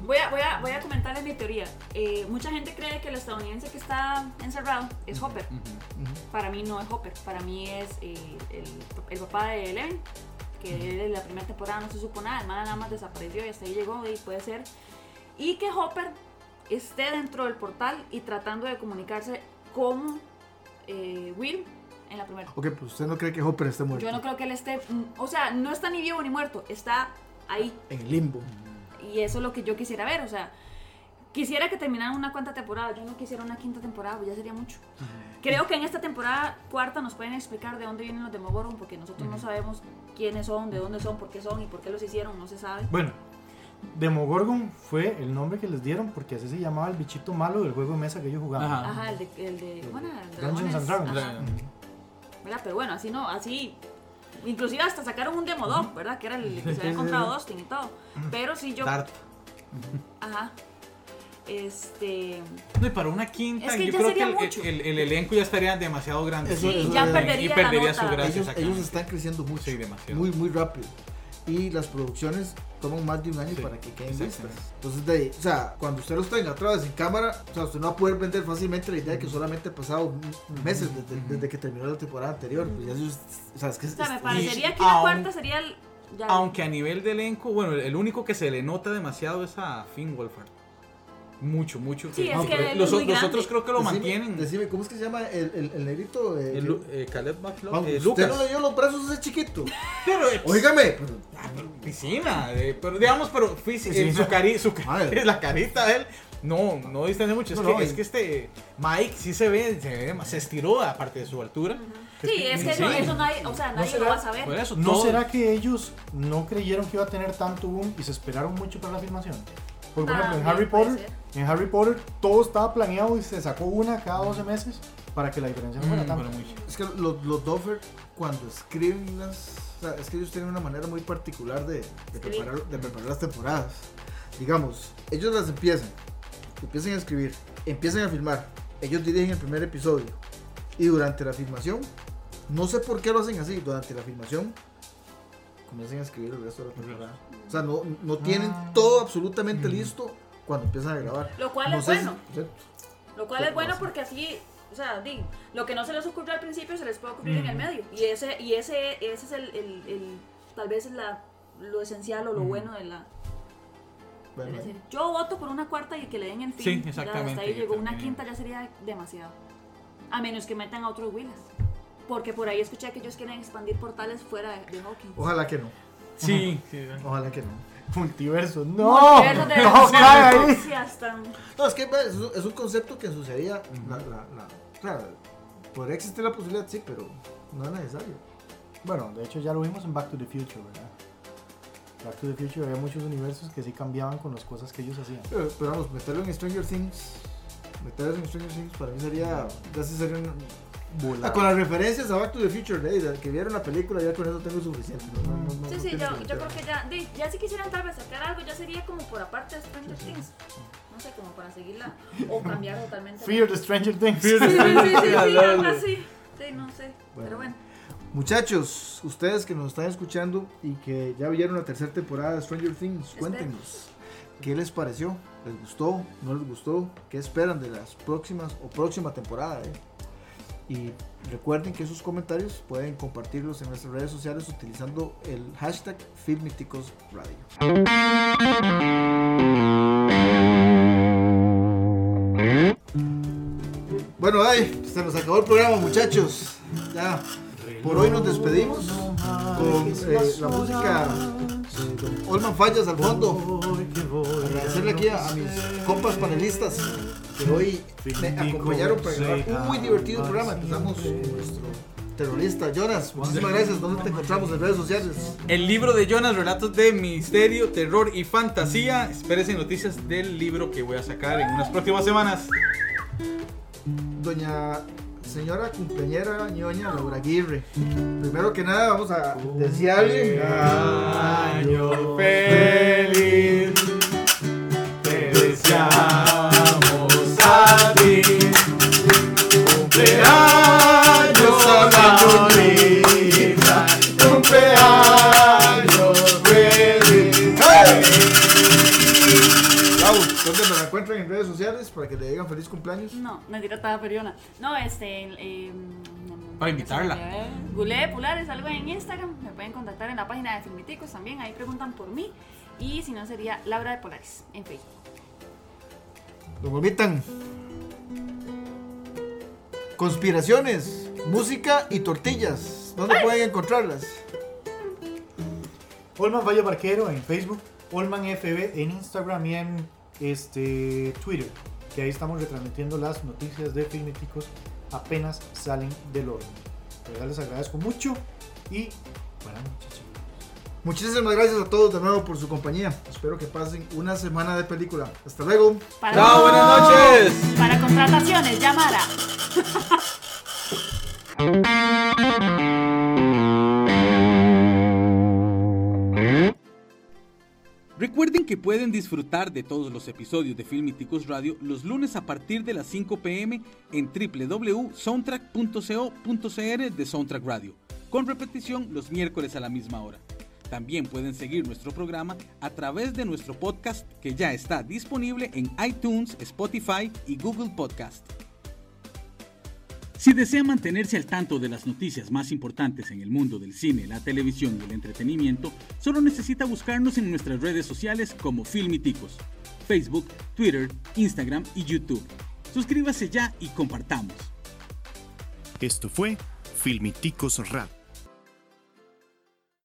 Voy a, voy, a, voy a comentarles mi teoría. Eh, mucha gente cree que el estadounidense que está encerrado es Hopper. Para mí no es Hopper. Para mí es eh, el, el papá de Eleven. Que en la primera temporada no se supo nada. El man nada más desapareció y hasta ahí llegó. Y puede ser. Y que Hopper esté dentro del portal y tratando de comunicarse con eh, Will en la primera. Ok, pues usted no cree que Hopper esté muerto. Yo no creo que él esté. mm, O sea, no está ni vivo ni muerto. Está ahí. En el limbo. Y eso es lo que yo quisiera ver, o sea, quisiera que terminaran una cuarta temporada, yo no quisiera una quinta temporada, pues ya sería mucho. Creo que en esta temporada cuarta nos pueden explicar de dónde vienen los Demogorgon, porque nosotros no sabemos quiénes son, de dónde son, por qué son y por qué los hicieron, no se sabe. Bueno, Demogorgon fue el nombre que les dieron porque así se llamaba el bichito malo del juego de mesa que ellos jugaban. Ajá. Ajá, el de, el de bueno, el Dungeons and Dragons. ajá, ¿verdad? Pero bueno, así no, así... Inclusive hasta sacaron un Demodog, ¿verdad? Que era el <laughs> que se había encontrado Dustin y todo. Pero sí yo... Dart. Ajá. Este... No, y para una quinta, Es que yo creo que el, mucho. el- el elenco ya estaría demasiado grande. Eso- Sí, eso ya perdería, y perdería la su gracia. ellos, ellos están creciendo mucho. Sí, demasiado. Muy, muy rápido. Y las producciones toman más de un año Sí, para que queden listas. Entonces, de, ahí, o sea, cuando usted los tenga otra vez en cámara, o sea, usted no va a poder vender fácilmente la idea de que solamente ha pasado meses desde, desde que terminó la temporada anterior. Pues ya o sea, es que O sea, me parecería que aún- la cuarta sería el... ya- Aunque a nivel de elenco, bueno, el único que se le nota demasiado es a Finn Wolfhard. Mucho, mucho. Sí, es No, que él los, es muy los otros creo que lo decime- mantienen. Decime, ¿cómo es que se llama el, el, el negrito? eh, El eh, Caleb McLaughlin, Vamos, eh, usted Lucas. no le dio los brazos a ese chiquito. <laughs> Pero, eh, Óigame. pero- ah, piscina, eh, pero digamos, pero Piscina. eh, su, cari su cari- Madre. <laughs> la carita de él, no, no distancia mucho. Es, No, que, no, es y- que este Mike sí se ve, se, ve más- se estiró aparte de su altura. Sí, es que Sí. eso, eso nadie, o sea, nadie lo será- va a saber. Por eso, ¿No será que ellos no creyeron que iba a tener tanto boom y se esperaron mucho para la filmación? Por ejemplo, en Harry Potter. En Harry Potter todo estaba planeado y se sacó una cada 12 meses para que la diferencia no fuera Mm, Es que los, los Duffer, cuando escriben las. O sea, es que ellos tienen una manera muy particular de, de, preparar, de preparar las temporadas. Digamos, ellos las empiezan, empiezan a escribir, empiezan a filmar, ellos dirigen el primer episodio. Y durante la filmación, no sé por qué lo hacen así, durante la filmación, comienzan a escribir el resto de la temporada. O sea, no, no tienen Ah. todo absolutamente listo cuando empiezan a grabar. Lo cual No es sé si- bueno. Lo cual es bueno porque así, o sea, di, lo que no se les ocurrió al principio se les puede ocurrir en el medio. Y ese, y ese, ese es el, el, el- tal vez la, lo esencial o lo bueno de la, de Bueno, la ahí. serie. Yo voto por una cuarta y que le den el fin. Sí, Ya exactamente, hasta ahí llegó. Una quinta ya sería demasiado. A menos que metan a otros Willas. Porque por ahí escuché que ellos quieren expandir portales fuera de, de Hawking. Ojalá que no. <laughs> Sí, sí. Ojalá que no. <laughs> Multiverso, no, de no, cae ahí. No, es que ve, es un, es un concepto que ensuciaría la, la, la- Claro, podría existir la posibilidad, sí, pero no es necesario. Bueno, de hecho ya lo vimos en Back to the Future, ¿verdad? Back to the Future había muchos universos que sí cambiaban con las cosas que ellos hacían. Pero, pero vamos, meterlo en Stranger Things. Meterlo en Stranger Things para mí sería. Ya sí sería un. Ah, con las referencias a Back to the Future, de, de que vieron la película, ya con eso tengo suficiente. No, no, no, Sí, no sí, yo, yo creo que ya, di, ya si quisieran tal vez sacar algo, ya sería como por aparte de Stranger Things. No sé, como para seguirla o cambiar totalmente. Fear the Stranger Things. Sí, sí, sí, sí, sí, algo así. Sí, no sé, Bueno. pero bueno. Muchachos, ustedes que nos están escuchando y que ya vieron la tercera temporada de Stranger Things, Espero. cuéntenos. ¿Qué les pareció? ¿Les gustó? ¿No les gustó? ¿Qué esperan de las próximas o próxima temporada? eh? Y recuerden que sus comentarios pueden compartirlos en nuestras redes sociales utilizando el hashtag Filmiticos Radio. Bueno, ay, se nos acabó el programa, muchachos. Ya, por hoy nos despedimos con eh, la música Olman Fallas al fondo. Agradecerle aquí a, a mis compas panelistas que hoy me acompañaron para grabar un muy divertido programa. Empezamos con nuestro terrorista Jonas. Muchísimas gracias. ¿Dónde te encontramos en redes sociales? El libro de Jonas, relatos de misterio, terror y fantasía. Espérense noticias del libro que voy a sacar en unas próximas semanas. Doña señora cumpleañera ñoña Laura Aguirre. Primero que nada, vamos a desearle Año feliz, para que le digan feliz cumpleaños? No, mentira, estaba periona. No, este. Eh, Para invitarla. Gulé Pulares, algo en Instagram. Me pueden contactar en la página de Filmiticos también. Ahí preguntan por mí. Y si no, sería Laura de Polares en Facebook. Lo vomitan. Conspiraciones, música y tortillas. ¿Dónde pueden encontrarlas? Olman Valle Barquero en Facebook, Olman FB en Instagram y en este, Twitter, que ahí estamos retransmitiendo las noticias de Filméticos apenas salen del horno. De verdad les agradezco mucho y buenas noches. Muchísimas gracias a todos de nuevo por su compañía. Espero que pasen una semana de película. Hasta luego. Para, Chao, buenas noches. Para contrataciones, llamara. <laughs> Recuerden que pueden disfrutar de todos los episodios de Filmiticos Radio los lunes a partir de las 5 pm en www.soundtrack.co.cr de Soundtrack Radio, con repetición los miércoles a la misma hora. También pueden seguir nuestro programa a través de nuestro podcast que ya está disponible en iTunes, Spotify y Google Podcast. Si desea mantenerse al tanto de las noticias más importantes en el mundo del cine, la televisión y el entretenimiento, solo necesita buscarnos en nuestras redes sociales como Filmiticos, Facebook, Twitter, Instagram y YouTube. Suscríbase ya y compartamos. Esto fue Filmiticos Radio.